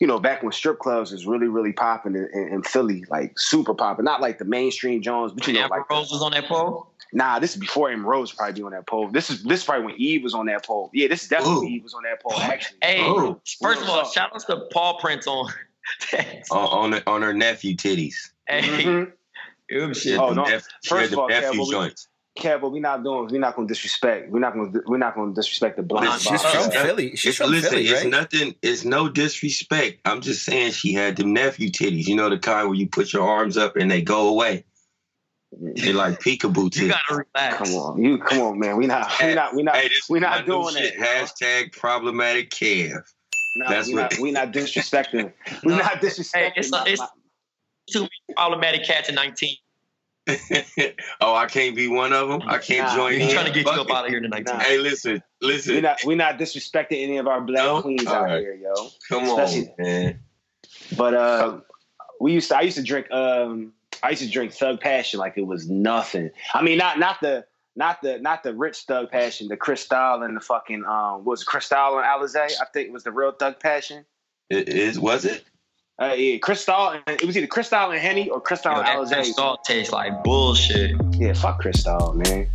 you know, back when strip clubs was really really popping in, in, in Philly, like super popping. Not like the mainstream Jones, but you know, Amber like Rose was on that pole. Nah, this is before M Rose probably be on that pole. This is this is probably when Eve was on that pole. Yeah, this is definitely Eve was on that pole. Actually, Hey, Oh. first of all, shout out to Paul Prince on. On on, her- on her nephew titties. hey, Mhm. ooh, shit. Oh, no. nep- she First of all, them Kev, nephew we- joints. Kev, what we not doing? We're not going to disrespect. We're not going. to We're not going to disrespect the blonde. She's spot. from Philly. She's from listen, Philly, it's right? nothing. It's no disrespect. I'm just saying she had them nephew titties. You know the kind where you put your arms up and they go away. They like peekaboo titties. You gotta relax. Come on, you come on, man. We not. We not. We not. Hey, we not doing it. Hashtag problematic Kev. No, That's we what- not. We not disrespecting. We not disrespecting. Hey, it's, my- it's my- too many problematic cats in 19. oh, I can't be one of them. I can't Nah, join. He's in. trying to get you up out of here tonight. Nah. Hey, listen, listen. we not. We not disrespecting any of our black No? queens All out right. here, yo. Come especially- on, man. But uh, we used to. I used to drink. Um, I used to drink Thug Passion like it was nothing. I mean, not not the not the not the rich Thug Passion, the Cristal and the fucking um, was it, Cristal and Alizé? I think it was the real Thug Passion. It is. Was it? Uh, yeah, Cristal. And, it was either Cristal and Henny or Cristal Yo, and that, Alizé. that salt tastes like bullshit. Yeah, fuck Cristal, man.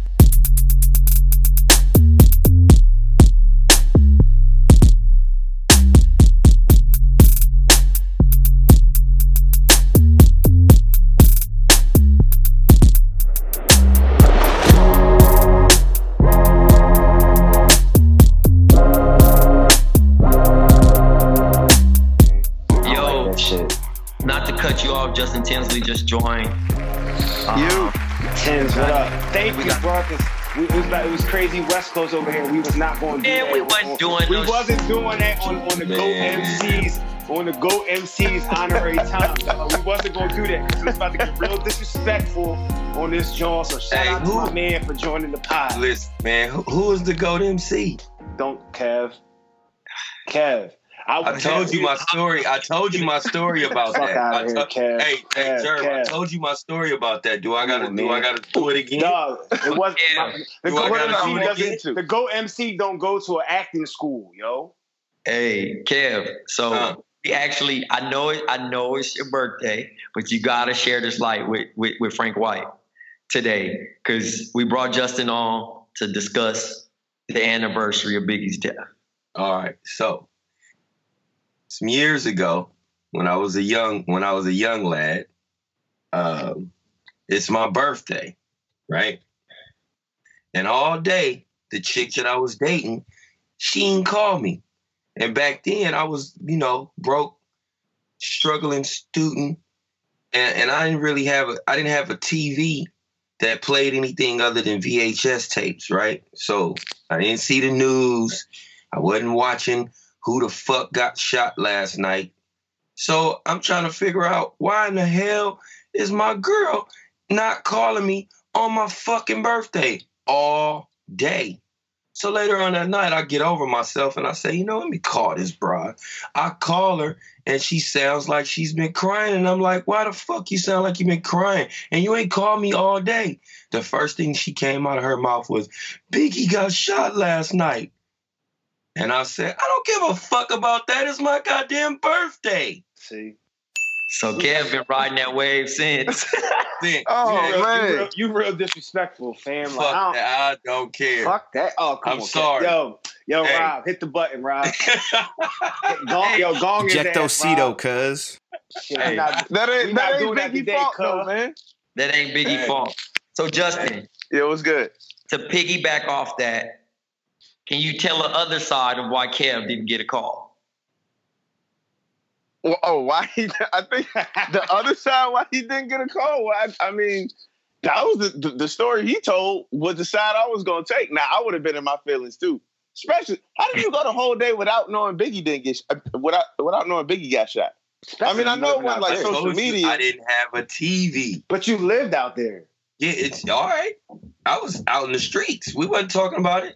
Joined. You, um, Tins, what up? Thank you, bro. 'cause we, it, was, like- it was crazy West Coast over here. We was not going to do Yeah, that. we wasn't doing We wasn't doing that on, on the Go MCs. On the Go MCs honorary time. we wasn't going to do that because it was about to get real disrespectful on this joint. So shout Hey, out to my man for joining the pod. Listen, man, who, who is the GOAT MC? Don't, Kev. Kev. I told you my story. I told you my story about Fuck that. outta I here, to- Kev. Hey, hey, Kev, I told you my story about that. Do I gotta on, do I gotta do it again? Dog, it wasn't. my- the, Do I Go MC do it doesn't- again? the Go MC don't go to an acting school, yo. Hey, Kev. So we actually, I know it. I know it's your birthday, but you gotta share this light with with, with Frank White today because we brought Justin on to discuss the anniversary of Biggie's death. All right. So some years ago, when I was a young when I was a young lad, um, it's my birthday, right? And all day, the chick that I was dating, she didn't call me. And back then, I was, you know, broke, struggling student, and, and I didn't really have a I didn't have a TV that played anything other than VHS tapes, right? So I didn't see the news. I wasn't watching who the fuck got shot last night. So I'm trying to figure out why in the hell is my girl not calling me on my fucking birthday all day? So later on that night, I get over myself and I say, you know, let me call this broad. I call her and she sounds like she's been crying. And I'm like, why the fuck you sound like you've been crying? And you ain't called me all day. The first thing she came out of her mouth was, Biggie got shot last night. And I said, I don't give a fuck about that. It's my goddamn birthday. See? So Kev been riding that wave since. Oh, you real, You real, you real disrespectful, fam. Fuck Like, I don't, that. I don't care. Fuck that. Oh, come I'm on. Kev. sorry. Yo, yo, Hey. Rob, hit the button, Rob. Gong, yo, gong his Ejecto ass, Rob. Cuz. Shit, we not- That ain't we that ain't doing that Biggie today, fault though, man. That ain't Biggie Hey. fault. So Justin, Yeah, it was good. to piggyback off that, can you tell the other side of why Kev didn't get a call? Well, oh, why? He, I think the other side why he didn't get a call. Well, I, I mean, that was the, the the story he told was the side I was gonna take. Now I would have been in my feelings too. Especially, how did you go the whole day without knowing Biggie didn't get uh, without without knowing Biggie got shot? I mean, I know it wasn't like I social media. I didn't have a TV. But you lived out there. Yeah, it's all right. I was out in the streets. We wasn't talking about it.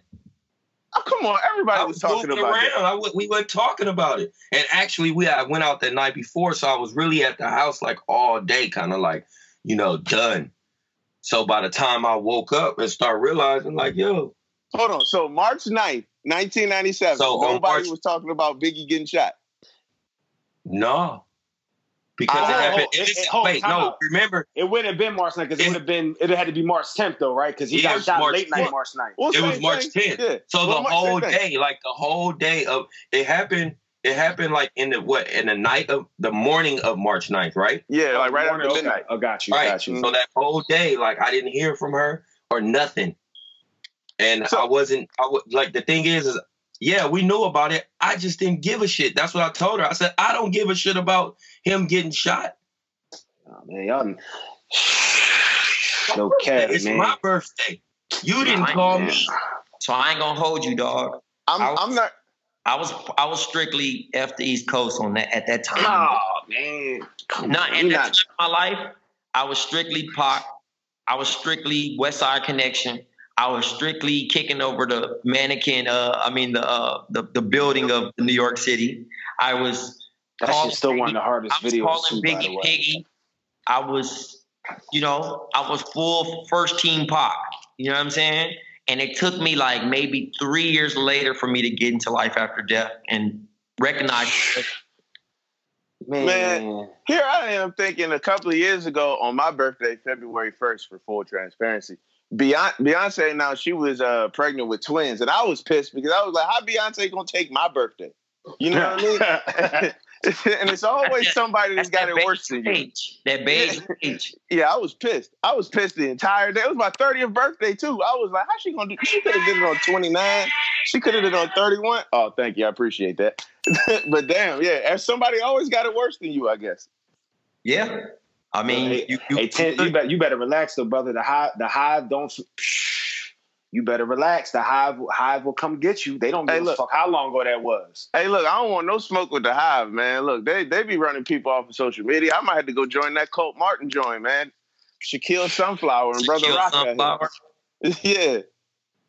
Oh, come on, everybody was was talking about around. that. I w- we weren't talking about it. And actually, we I went out that night before, so I was really at the house like all day, kind of like, you know, done. So by the time I woke up and start realizing, like, yo, Hold on. So March 9th, 1997. So nobody March- was talking about Biggie getting shot. no, because it oh, happened. it- this it- is- hold wait, no, out. remember, It wouldn't have been March 9th because it, would have been, it had to be March 10th though, right? Because he It got shot March late night March 9th. Well, it was same March 10th. Yeah. So Well, the March- whole same thing. day, like the whole day of it happened. It happened like in the what in the night of the morning of March 9th, right? Yeah, like right after Okay. midnight. Oh, got you, I Right. got you. So that whole day, like I didn't hear from her or nothing, and I wasn't. I would like the thing is, is yeah, we knew about it. I just didn't give a shit. That's what I told her. I said I don't give a shit about him getting shot. Oh, man, y'all. No cap, it's man. my birthday. You didn't I- call me. So I ain't gonna hold you, dog. I'm, I was, I'm not. I was I was strictly F the East Coast on that at that time. Oh man, Come Not in that time of my life. I was strictly Pac. I was strictly West Side Connection. I was strictly kicking over the mannequin. Uh, I mean the uh, the the building of New York City. I was That calling shit's still one of the hardest I was videos calling too, by the Biggie way. Piggy. I was, you know, I was full first team Pac. You know what I'm saying? And it took me like maybe three years later for me to get into life after death and recognize. Man, here I am thinking a couple of years ago on my birthday, February 1st, for full transparency. Beyonce, Beyonce now she was uh, pregnant with twins, and I was pissed because I was like, "How Beyonce gonna take my birthday?" You know what I mean? and it's always somebody that's got it worse than you. That beige age. Yeah, I was pissed. I was pissed the entire day. It was my 30th birthday too. I was like, "How she gonna do?" She could have did it on 29. She could have did it on 31. Oh, thank you. I appreciate that. but damn, yeah, as somebody always got it worse than you, I guess. Yeah. I mean, hey, you, you, hey, ten, you, better you better relax though, brother. The high, the hive don't. You better relax. The hive, hive will come get you. They don't give Hey, a fuck how long ago that was. Hey, look, I don't want no smoke with the hive, man. Look, they they be running people off of social media. I might have to go join that Colt Martin joint, man. Shaquille Sunflower and Brother Shaquille Rock. Sunflower. yeah.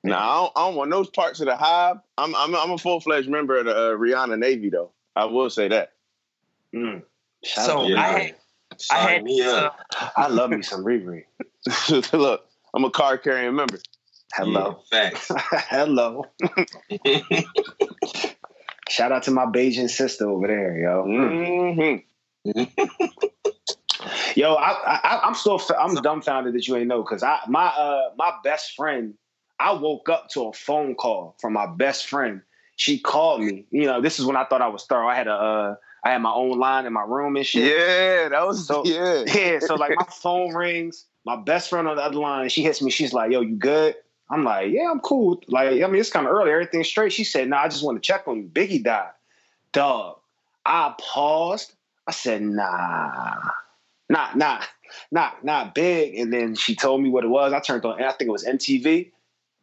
Nah, I don't, I don't want those parts of the hive. I'm I'm, I'm a full fledged member of the uh, Rihanna Navy, though. I will say that. Mm. So out to I had, I had me up. I love me some Riri. look, I'm a card carrying member. Hello. Yeah, facts. Hello. Shout out to my Beijing sister over there, yo. Mm-hmm. Yo, I, I I'm still I'm dumbfounded that you ain't know because I my uh my best friend I woke up to a phone call from my best friend. She called me. You know, this is when I thought I was thorough. I had a uh I had my own line in my room and shit. Yeah, that was So yeah. yeah, so like my phone rings, my best friend on the other line, she hits me. She's like, "Yo, you good?" I'm like, "Yeah, I'm cool." Like, I mean, it's kind of early. Everything's straight. She said, "No, I just want to check on you. Biggie died." Dog. I paused. I said, "Nah, nah, nah, not, nah, big." And then she told me what it was. I turned on, I think it was MTV.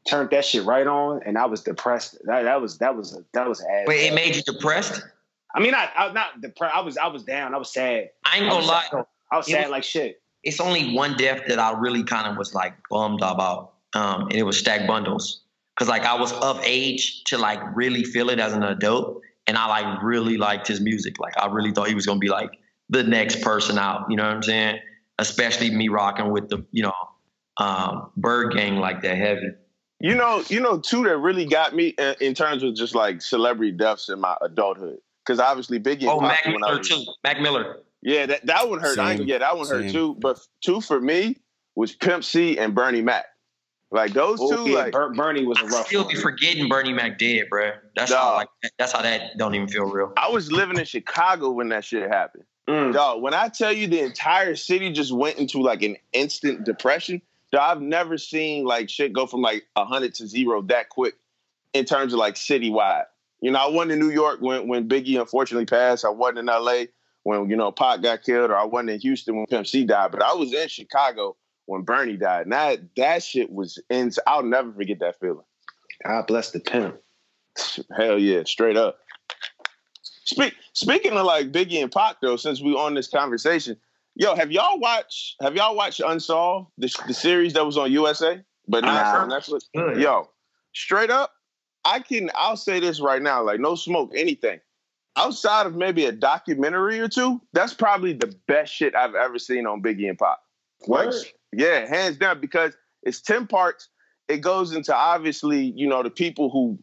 Turned that shit right on, and I was depressed. That, that was that was that was ass. wait, it made you depressed? I mean, I, I not depressed. I was I was down. I was sad. I ain't gonna was lie. sad. I was sad was- like shit. It's only one death that I really kind of was like bummed about, um, and it was Stack Bundles. Cause like I was of age to like really feel it as an adult, and I like really liked his music. Like I really thought he was gonna be like the next person out. You know what I'm saying? Especially me rocking with the you know um, Byrd Gang like that heavy. You know, you know, two that really got me in, in terms of just like celebrity deaths in my adulthood. Because obviously Biggie. Oh, Pac Mac when I Miller was- too. Mac Miller. Yeah, that, that one hurt. I, yeah, that one hurt too. But two for me was Pimp C and Bernie Mac. Like those Oh, two, yeah, like Ber- Bernie was a I rough still one. be forgetting Bernie Mac dead, bro. That's how like that's how that don't even feel real. I was living in Chicago when that shit happened. Mm. Dog, when I tell you the entire city just went into like an instant depression, dog, I've never seen like shit go from like hundred to zero that quick in terms of like citywide. You know, I wasn't in New York when when Biggie unfortunately passed. I wasn't in LA when you know Pac got killed, or I wasn't in Houston when Pimp C died. But I was in Chicago when Bernie died. And that that shit was ins. I'll never forget that feeling. God bless the pimp. Hell yeah, straight up. Speak, speaking of like Biggie and Pac though, since we on this conversation, yo, have y'all watched have y'all watched Unsolved, the, the series that was on USA, but not Nah. on Netflix? Yo, straight up, I can I'll say this right now, like no smoke, anything. Outside of maybe a documentary or two, that's probably the best shit I've ever seen on Biggie and Pac. Like. Yeah, hands down, because it's 10 parts. It goes into obviously, you know, the people who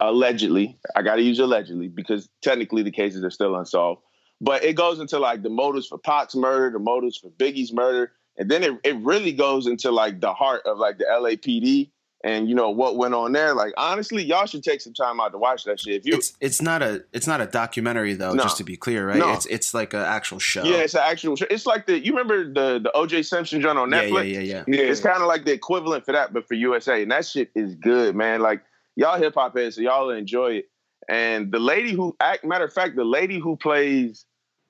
allegedly, I got to use allegedly because technically the cases are still unsolved, but it goes into like the motives for Pac's murder, the motives for Biggie's murder. And then it, it really goes into like the heart of like the LAPD and, you know, what went on there. Like, honestly, y'all should take some time out to watch that shit. If you, It's it's not a it's not a documentary though. No. Just to be clear, right? No. It's it's like an actual show. Yeah, it's an actual. show. It's like the you remember the the OJ Simpson joint on Yeah, Netflix. yeah, yeah, yeah. It's kind of like the equivalent for that, but for USA, and that shit is good, man. Like y'all hip hop heads, so y'all enjoy it. And the lady who act, matter of fact, the lady who plays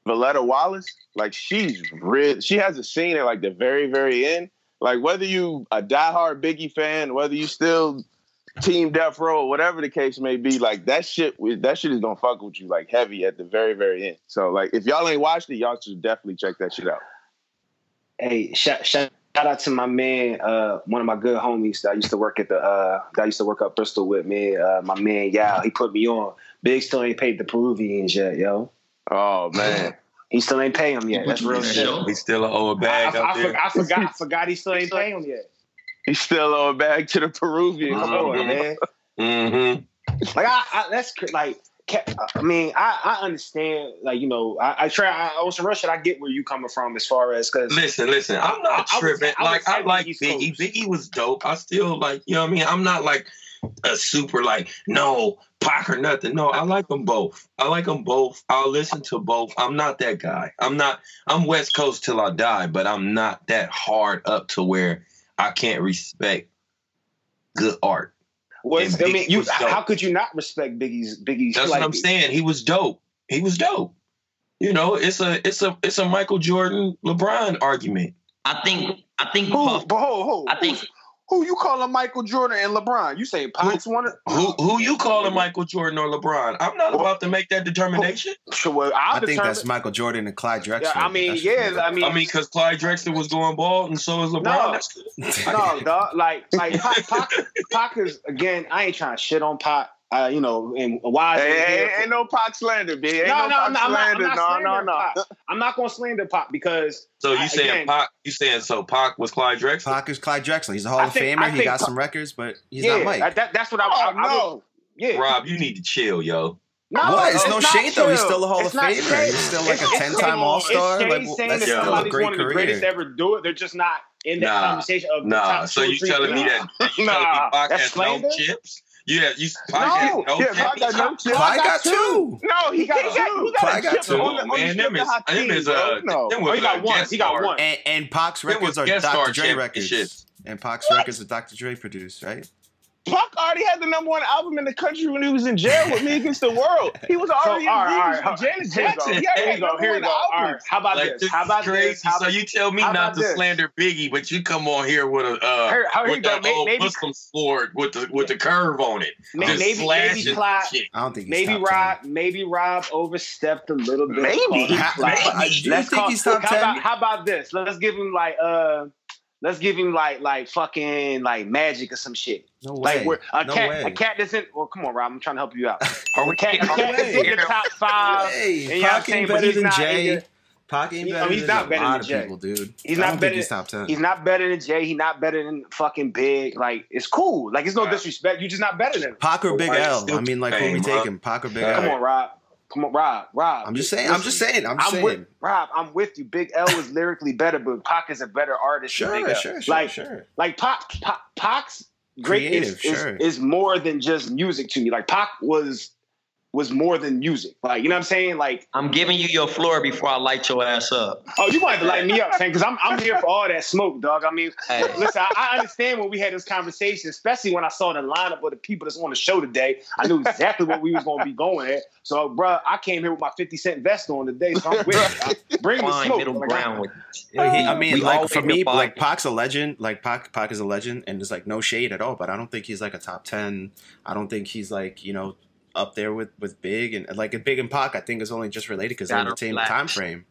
Voletta Wallace, like she's real. She has a scene at like the very, very end. Like whether you a diehard Biggie fan, whether you still Team Death Row, whatever the case may be, like that shit, that shit is gonna fuck with you like heavy at the very, very end. So like, if y'all ain't watched it, y'all should definitely check that shit out. Hey, shout, shout shout out to my man, uh, one of my good homies that I used to work at the uh, that I used to work up Bristol with me. Uh, my man Yao, he put me on. Big still ain't paid the Peruvians yet, yo. Oh man, he still ain't pay him yet. That's real shit. We still owe a I, bag I, out I, there. for- I forgot. I forgot he still ain't pay him yet. He's still on back to the Peruvian. Come on, man. Mm-hmm. Like I, I that's like. ca- I mean, I, I understand. Like you know, I, I try. I, on some real shit, I get where you coming from as far as because Listen, listen. I'm not I- I tripping. I was like I heavy like East Biggie. Coast. Biggie was dope. I still like. You know what I mean? I'm not like a super like no Pac or nothing. No, I like them both. I like them both. I'll listen to both. I'm not that guy. I'm not. I'm West Coast till I die, but I'm not that hard up to where I can't respect good art. Well, I mean, you was how could you not respect Biggie's Biggie's? That's like, what I'm saying. He was dope. He was dope. You know, it's a it's a it's a Michael Jordan LeBron argument. I think I think Who? But hold, hold. I think Who you calling Michael Jordan and LeBron? You say Pops one? of- Who who you calling Michael Jordan or LeBron? I'm not about to make that determination. Sure, well, I'll I think determine- that's Michael Jordan and Clyde Drexler. Yeah, I mean, That's- yeah, I mean, I mean, because Clyde Drexler was going bald, and so is LeBron. No. No, dog. Like, like Pac, Pac, Pac is again. I ain't trying to shit on Pac. Uh, you know, and why? is he Hey, ain't, ain't no Pac slander, B. Ain't no, no, no, Pac I'm not, I'm not, I'm slander. not no, no, no. Pac. I'm not going to slander Pac because. So you I- saying again, Pac? You saying so? Pac was Clyde Drexler. Pac is Clyde Drexler. He's a Hall I of think- I Famer. He got Pac- some records, but he's yeah, not Mike. that- that- that's what I. Oh, I, I no. would- yeah. Rob, you need to chill, yo. No, What? It's no not shade, though. He's still a Hall It's of Famer. shade. He's still like a It's- it's 10-time All-Star. Like, shade that's still a somebody's great one of the career. greatest ever do it. They're just not in that Nah, conversation of Nah, top so you telling me that you telling me Nah, Pac that's has no slander? chips? Yeah, you Pac No, has no yeah, Pac got chips. no chips. Clyde got two. No, he, He got got, he got, two. he got Clyde a got two. on the, on Man, them is them is bro. uh No. them was he got uh, one. He got one. And, and Pac's records are Dr. Dre championships. records. And Pac's records are Dr. Dre produced, right? Pac already had the number one album in the country when he was in jail with Me Against the World. He was So, already all right, in all leagues right, with Janet here we go. Jackson. He Here already we had go. number Here we one go. All right. albums. How about Like this? this How about is crazy. this? How so you tell me how not about to this? slander Biggie, but you come on here with a uh, Here- here with you go. that May- old maybe- Muslim sword with the with the curve on it. May- Just maybe- slashing maybe Clyde- shit. I don't think he's Maybe top Rob, maybe Rob overstepped a little bit. Maybe. Like, Maybe. Do you let's think call- he's top how 10? About, how about this? Let's give him like uh, let's give him like like fucking like magic or some shit. No way. Like where a no cat, way. a cat doesn't. Well, come on, Rob. I'm trying to help you out. Are we A cat, a are cat we- is in the top five. Hey, and you know what I'm Pac saying? But better he's than not Jay. the- Pac ain't better he's than not a better lot than of Jay. people, dude. He's not better. he's top 10. He's not better than Jay. He's not better than fucking Big. Like it's cool. Like it's no disrespect. You're just not better than him. Pac or Big Right, L? still I mean, like, who we bro. taking? Pac or Big L? Come on, Rob. Come on, Rob. Rob. I'm just saying. I'm just saying. I'm just saying. with Rob. I'm with you. Big L was lyrically better, but Pac is a better artist. Sure, than Big L. sure, sure, like, sure. Like Pac, Pac Pac's great is, Creative, is, sure. is more than just music to me. Like Pac was was more than music. Like you know what I'm saying? Like I'm giving you your floor before I light your ass up. oh, you might have to light me up, man, because I'm I'm here for all that smoke, dog. I mean, Hey. listen, I, I understand when we had this conversation, especially when I saw the lineup of the people that's on the show today. I knew exactly what we was going to be going at. So, bruh, I came here with my 50 cent vest on today, so I'm with you. Bring the smoke. middle Like, ground with Yeah, I mean, We like for me, like Pac's a legend. Like Pac, Pac is a legend, and there's like no shade at all. But I don't think he's like a top ten. I don't think he's like you know up there with with Big and like Big and Pac. I think is only just related because they're in the same relax. time frame.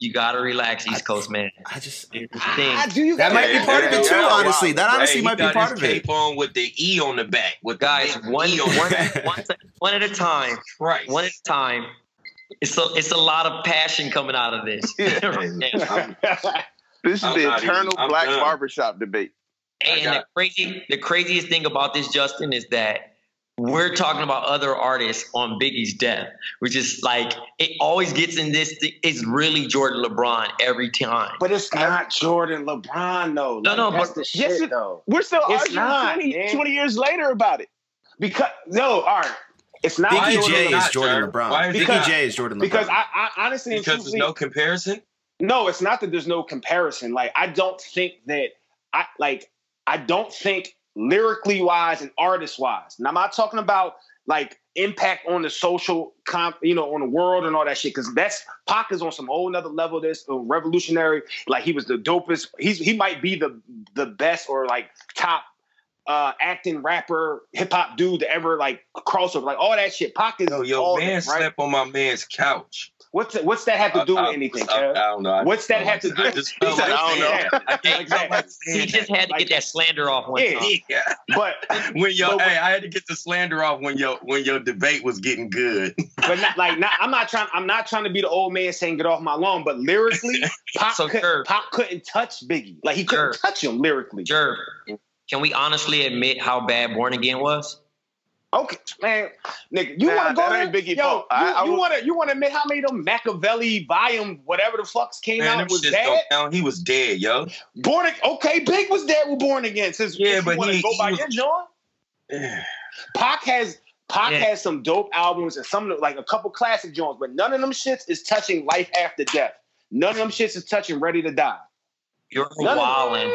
You gotta relax, East Coast man. I just Here's the Ah, do you That might be part of it too. Honestly, that honestly might be part of it. cape on with the E on the back. With Guys, big one, E one, on one, the back. one at a time. Right. One at a time. It's a, it's a lot of passion coming out of this. right. This is I'm the not even- eternal black done. barbershop debate. And the crazy, the craziest thing about this, Justin, is that Mm-hmm. we're talking about other artists on Biggie's death, which is like it always gets in this. thi- It's really Jordan LeBron every time. But it's not Jordan LeBron, though. No, Like, no, that's but- the shit, Yes, it- though. We're still It's arguing not, 20, 20 years later about it. Because no, all right, it's not Biggie Jordan J LeBron. is Jordan. LeBron. Why is Biggie because- J is Jordan LeBron. Because I, I honestly Because there's no comparison. No, it's not that there's no comparison. Like I don't think that I like I don't think lyrically wise and artist wise. Now I'm not talking about like impact on the social comp, you know, on the world and all that shit. Because that's Pac is on some whole nother level. This uh, revolutionary. Like he was the dopest. He's he might be the the best or like top uh acting rapper hip hop dude to ever like crossover. Like all that shit. Pac is Yo, yo, all man that, right? slept on my man's couch. What's that, what's that have to do with I- I- anything? I, I Kev? don't know. What's that felt have to do- I just He like I don't know. I can't Exactly. He just had to get that slander off one Yeah. time. Yeah. But When yo, But- hey, I had to get the slander off when your when your debate was getting good. but not like not, I'm not trying. I'm not trying to be the old man saying get off my lawn. But lyrically, Pac, So, could, Pac couldn't touch Biggie. Like he couldn't Sure. touch him lyrically. Jerv, can we honestly admit how bad Born Again was? Okay, man, nigga, you Nah, want to go there? Biggie Yo, fault. you, I- I you want to you want to admit how many of them Makaveli volume whatever the fucks came Man, out was shits bad? He was dead, yo. Born Ag- okay, Big was dead with Born Again. Since Yeah, if you but wanna he- go he by was- your John. Pac has Pac Yeah. has some dope albums and some like a couple classic joints, but none of them shits is touching Life After Death. None of them shits is touching Ready to Die. You're None wildin'.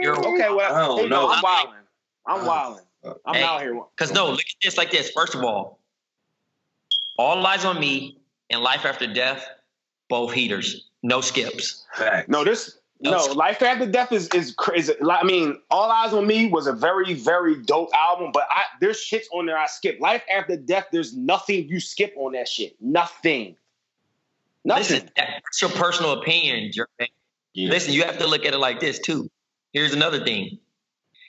You're Okay, well, I don't here you go. know. I'm wilding. I'm Uh, wilding. I'm Hey. out here. Because no, look at this like this. First of all, All Eyez on Me and Life After Death, both heaters, no skips. No, this no, Life After Death is is crazy. I mean, All Eyez on Me was a very very dope album, but I there's shits on there I skip. Life After Death, there's nothing you skip on that shit. Nothing. Nothing. Listen, that's your personal opinion, Jermaine. Listen, you have to look at it like this too. Here's another thing.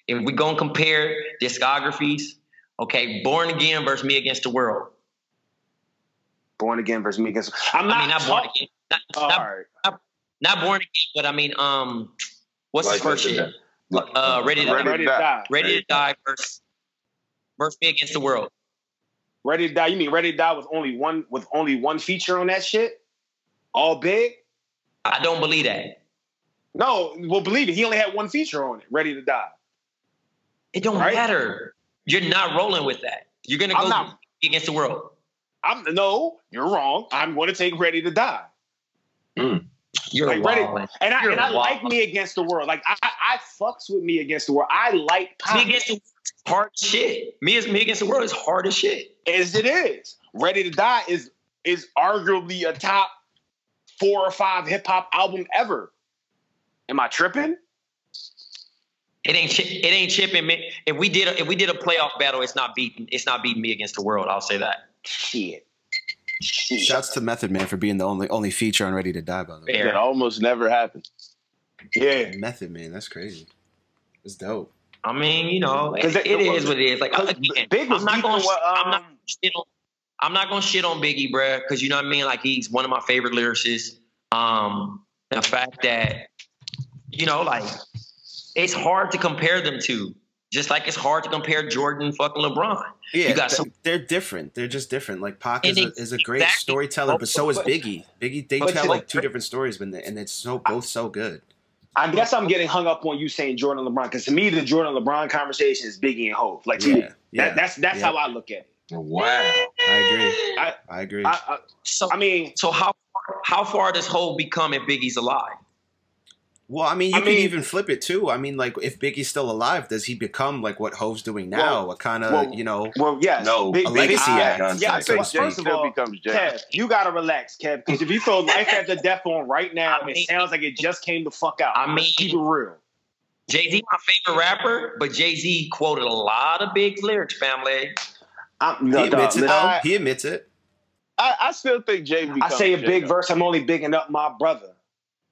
If we're gonna compare discographies, okay, Born Again versus Me Against the World. Born Again versus Me Against. I'm I mean, not not Born Again. Not, All not, right. not, not Born Again, but I mean, um, what's his Life first After shit? Uh, Ready to Ready to Die. Ready to Die versus versus Me Against the World. Ready to Die. You mean Ready to Die with only one with only one feature on that shit? All big? I don't believe that. No, well, believe it. He only had one feature on it. Ready to Die. It don't Right? matter. You're not rolling with that. You're gonna go not- against the world. I'm no, you're wrong. I'm going to take Ready to Die. Mm. You're Like, Ready, and I You're and I like. Me Against the World. Like I, I, fucks with Me Against the World. I like Pac. Me Against the World is hard shit. Me, as, me Against the World is hard as shit. as it is. Ready to Die is is arguably a top four or five hip hop album ever. Am I tripping? It ain't it ain't chipping me. If we did a, if we did a playoff battle, it's not beating it's not beating me against the world. I'll say that. Shit. Shouts to Method Man for being the only only feature on Ready to Die, by the way. That almost never happened. Yeah. Method Man, that's crazy. It's dope. I mean, you know, it, 'Cause it it- is what it is. Like again, Big was I'm not gonna in I'm not um, shit on I'm not gonna shit on Biggie, bruh, because you know what I mean. Like he's one of my favorite lyricists. Um, the fact that you know, like it's hard to compare them to. Just like it's hard to compare Jordan fucking LeBron. Yeah, you got th- some they're different. They're just different. Like Pac is a, is a great exactly. storyteller, but so is Biggie. Biggie, they but tell like two different stories, but they- and it's so both so good. I guess I'm getting hung up on you saying Jordan LeBron because to me the Jordan LeBron conversation is Biggie and Hov. Like to me, Yeah, yeah, that, that's that's yeah. how I look at it. Wow. I agree. I, I agree. I, I, so I mean, so how how far does Hov become if Biggie's alive? Well, I mean, you I could mean- even flip it too. I mean, like if Biggie's still alive, does he become like what Hov's doing now? Well- a kind of well- you know well, yes, No, Big- a legacy I- act. Yeah, I so think speak. first of Still all, becomes Kev, you gotta relax, Kev, because if you throw Life After Death on right now, I it sounds like it just came the fuck out. I Let's mean- keep it real. Jay Z, my favorite rapper, but Jay Z quoted a lot of big lyrics, family. I'm, he no, admits dog, it though. I- he admits it. I, I still think Jay. I say a Jay, big though. verse. I'm only bigging up my brother.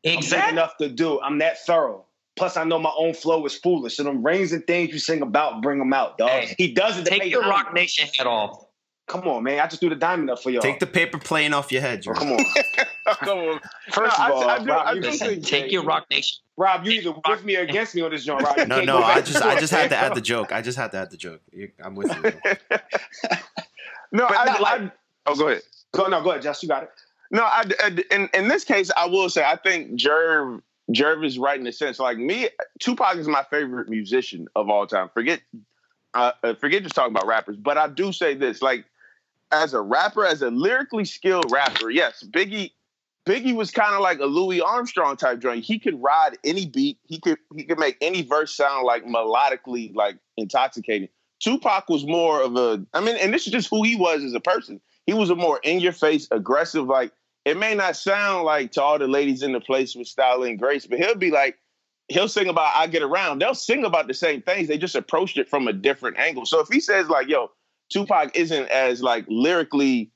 I'm big Exactly. enough to do. I'm that thorough. Plus, I know my own flow is foolish. So them rings and things you sing about, bring them out, dog. Hey, he does it Take pay your homage. Roc Nation hat off. Come on, man. I just threw the diamond up for y'all. Take the paper plane off your head, Jordan. come on. Come on. First No, of all, I, I do, Rob, I do Listen, take Jay- your Roc Nation. Rob, you either with me or against me on this joint, Rob. You No, no, I just I just had to add the joke. I just had to add the joke. I'm with you. No, But I, not I, like- oh, go ahead. Go, no, go ahead, Jess. You got it. No, I, I- in in this case, I will say I think Jerv Jerv is right in the sense like me. Tupac is my favorite musician of all time. Forget uh, uh, forget just talking about rappers, but I do say this like as a rapper, as a lyrically skilled rapper, yes, Biggie. Biggie was kind of like a Louis Armstrong type joint. He could ride any beat. He could he could make any verse sound like melodically like intoxicating. Tupac was more of a I mean, and this is just who he was as a person. He was a more in your face, aggressive, like it may not sound like to all the ladies in the place with style and grace, but he'll be like, he'll sing about I get around. They'll sing about the same things. They just approached it from a different angle. So if he says like, yo, Tupac isn't as like lyrically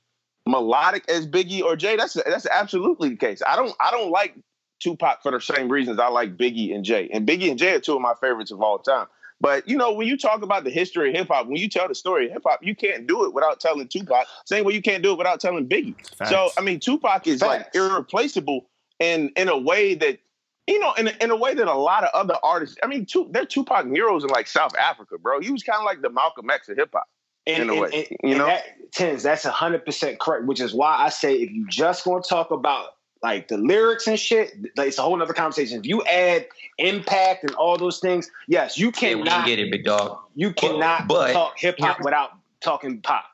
melodic as Biggie or Jay, that's that's absolutely the case. I don't I don't like Tupac for the same reasons I like Biggie and Jay. And Biggie and Jay are two of my favorites of all time. But you know, when you talk about the history of hip hop, when you tell the story of hip hop, you can't do it without telling Tupac. Same way you can't do it without telling Biggie. Facts. So I mean, Tupac is like irreplaceable in in a way that you know, in a, in a way that a lot of other artists. I mean, two, they're Tupac heroes in like South Africa, bro. He was kind of like the Malcolm X of hip hop. And, In a way, and- you and know? that, Tens, that's hundred percent correct. Which is why I say if you just going to talk about like the lyrics and shit, it's a whole nother conversation. If you add impact and all those things, yes, you Yeah, cannot. get it, big dog. You cannot but- talk hip hop without talking Pac.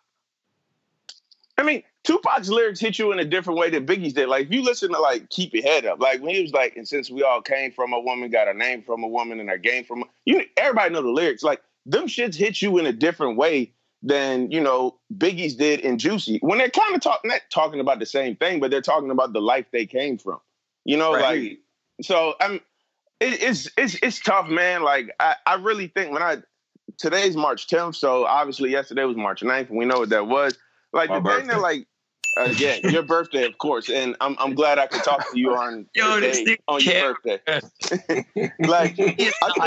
I mean, Tupac's lyrics hit you in a different way than Biggie's did. Like, if you listen to like "Keep Your Head Up," like when he was like, "And since we all came from a woman, got our name from a woman, and our game from a," you, everybody know the lyrics. Like them shits hit you in a different way than you know Biggie's did in Juicy. When they're kind of talking, not talking about the same thing, but they're talking about the life they came from. You know, Right. like so. I'm. It, it's it's it's tough, man. Like I, I really think when I today's March 10th, so obviously yesterday was March 9th, and we know what that was. Like My the thing that like. Uh, yeah, your birthday, of course, and I'm I'm glad I could talk to you on Yo, the this day, on your birthday. like I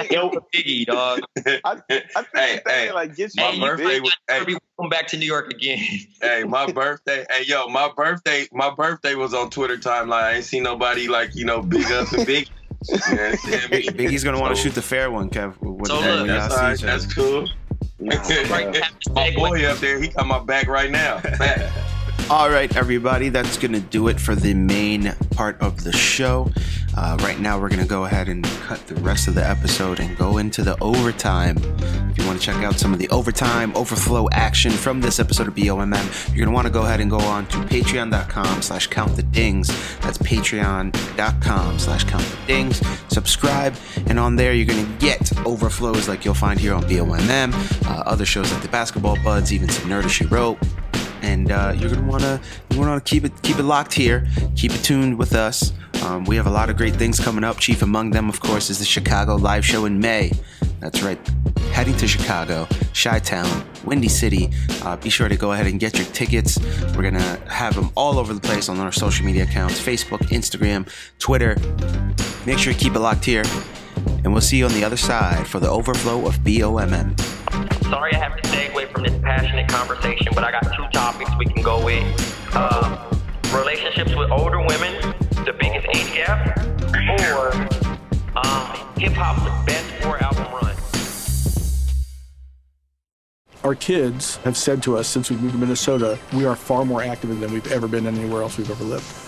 think Biggie, dog. I, I think Hey, hey, like gets my me birthday big. was hey, Come back to New York again. hey, my birthday. Hey, yo, my birthday. My birthday was on Twitter timeline. I ain't seen nobody like you know big up and big. You know what I'm saying? Biggie's gonna want to So- shoot the fair one, Kev. When, So look, y'all that's see all right. each. That's cool. my boy up there, he got my back right now. All right, everybody, that's going to do it for the main part of the show. Uh, right now, we're going to go ahead and cut the rest of the episode and go into the overtime. If you want to check out some of the overtime overflow action from this episode of BOMM, you're going to want to go ahead and go on to patreon.com slash count the dings. That's patreon.com slash count the dings. Subscribe, and on there, you're going to get overflows like you'll find here on BOMM, uh, other shows like the Basketball Buds, even some Nerdy She Wrote and uh, you're gonna wanna you wanna keep it keep it locked here, keep it tuned with us. Um, we have a lot of great things coming up. Chief among them, of course, is the Chicago live show in May. That's right, heading to Chicago, Chi Town, Windy City. Uh, be sure to go ahead and get your tickets. We're gonna have them all over the place on our social media accounts: Facebook, Instagram, Twitter. Make sure you keep it locked here, and we'll see you on the other side for the overflow of BOMM. Sorry I have to stay away from this passionate conversation, but I got two topics we can go with. Uh, relationships with older women, the biggest age gap, or um, hip hop's best four album run. Our kids have said to us since we moved to Minnesota, we are far more active than we've ever been anywhere else we've ever lived.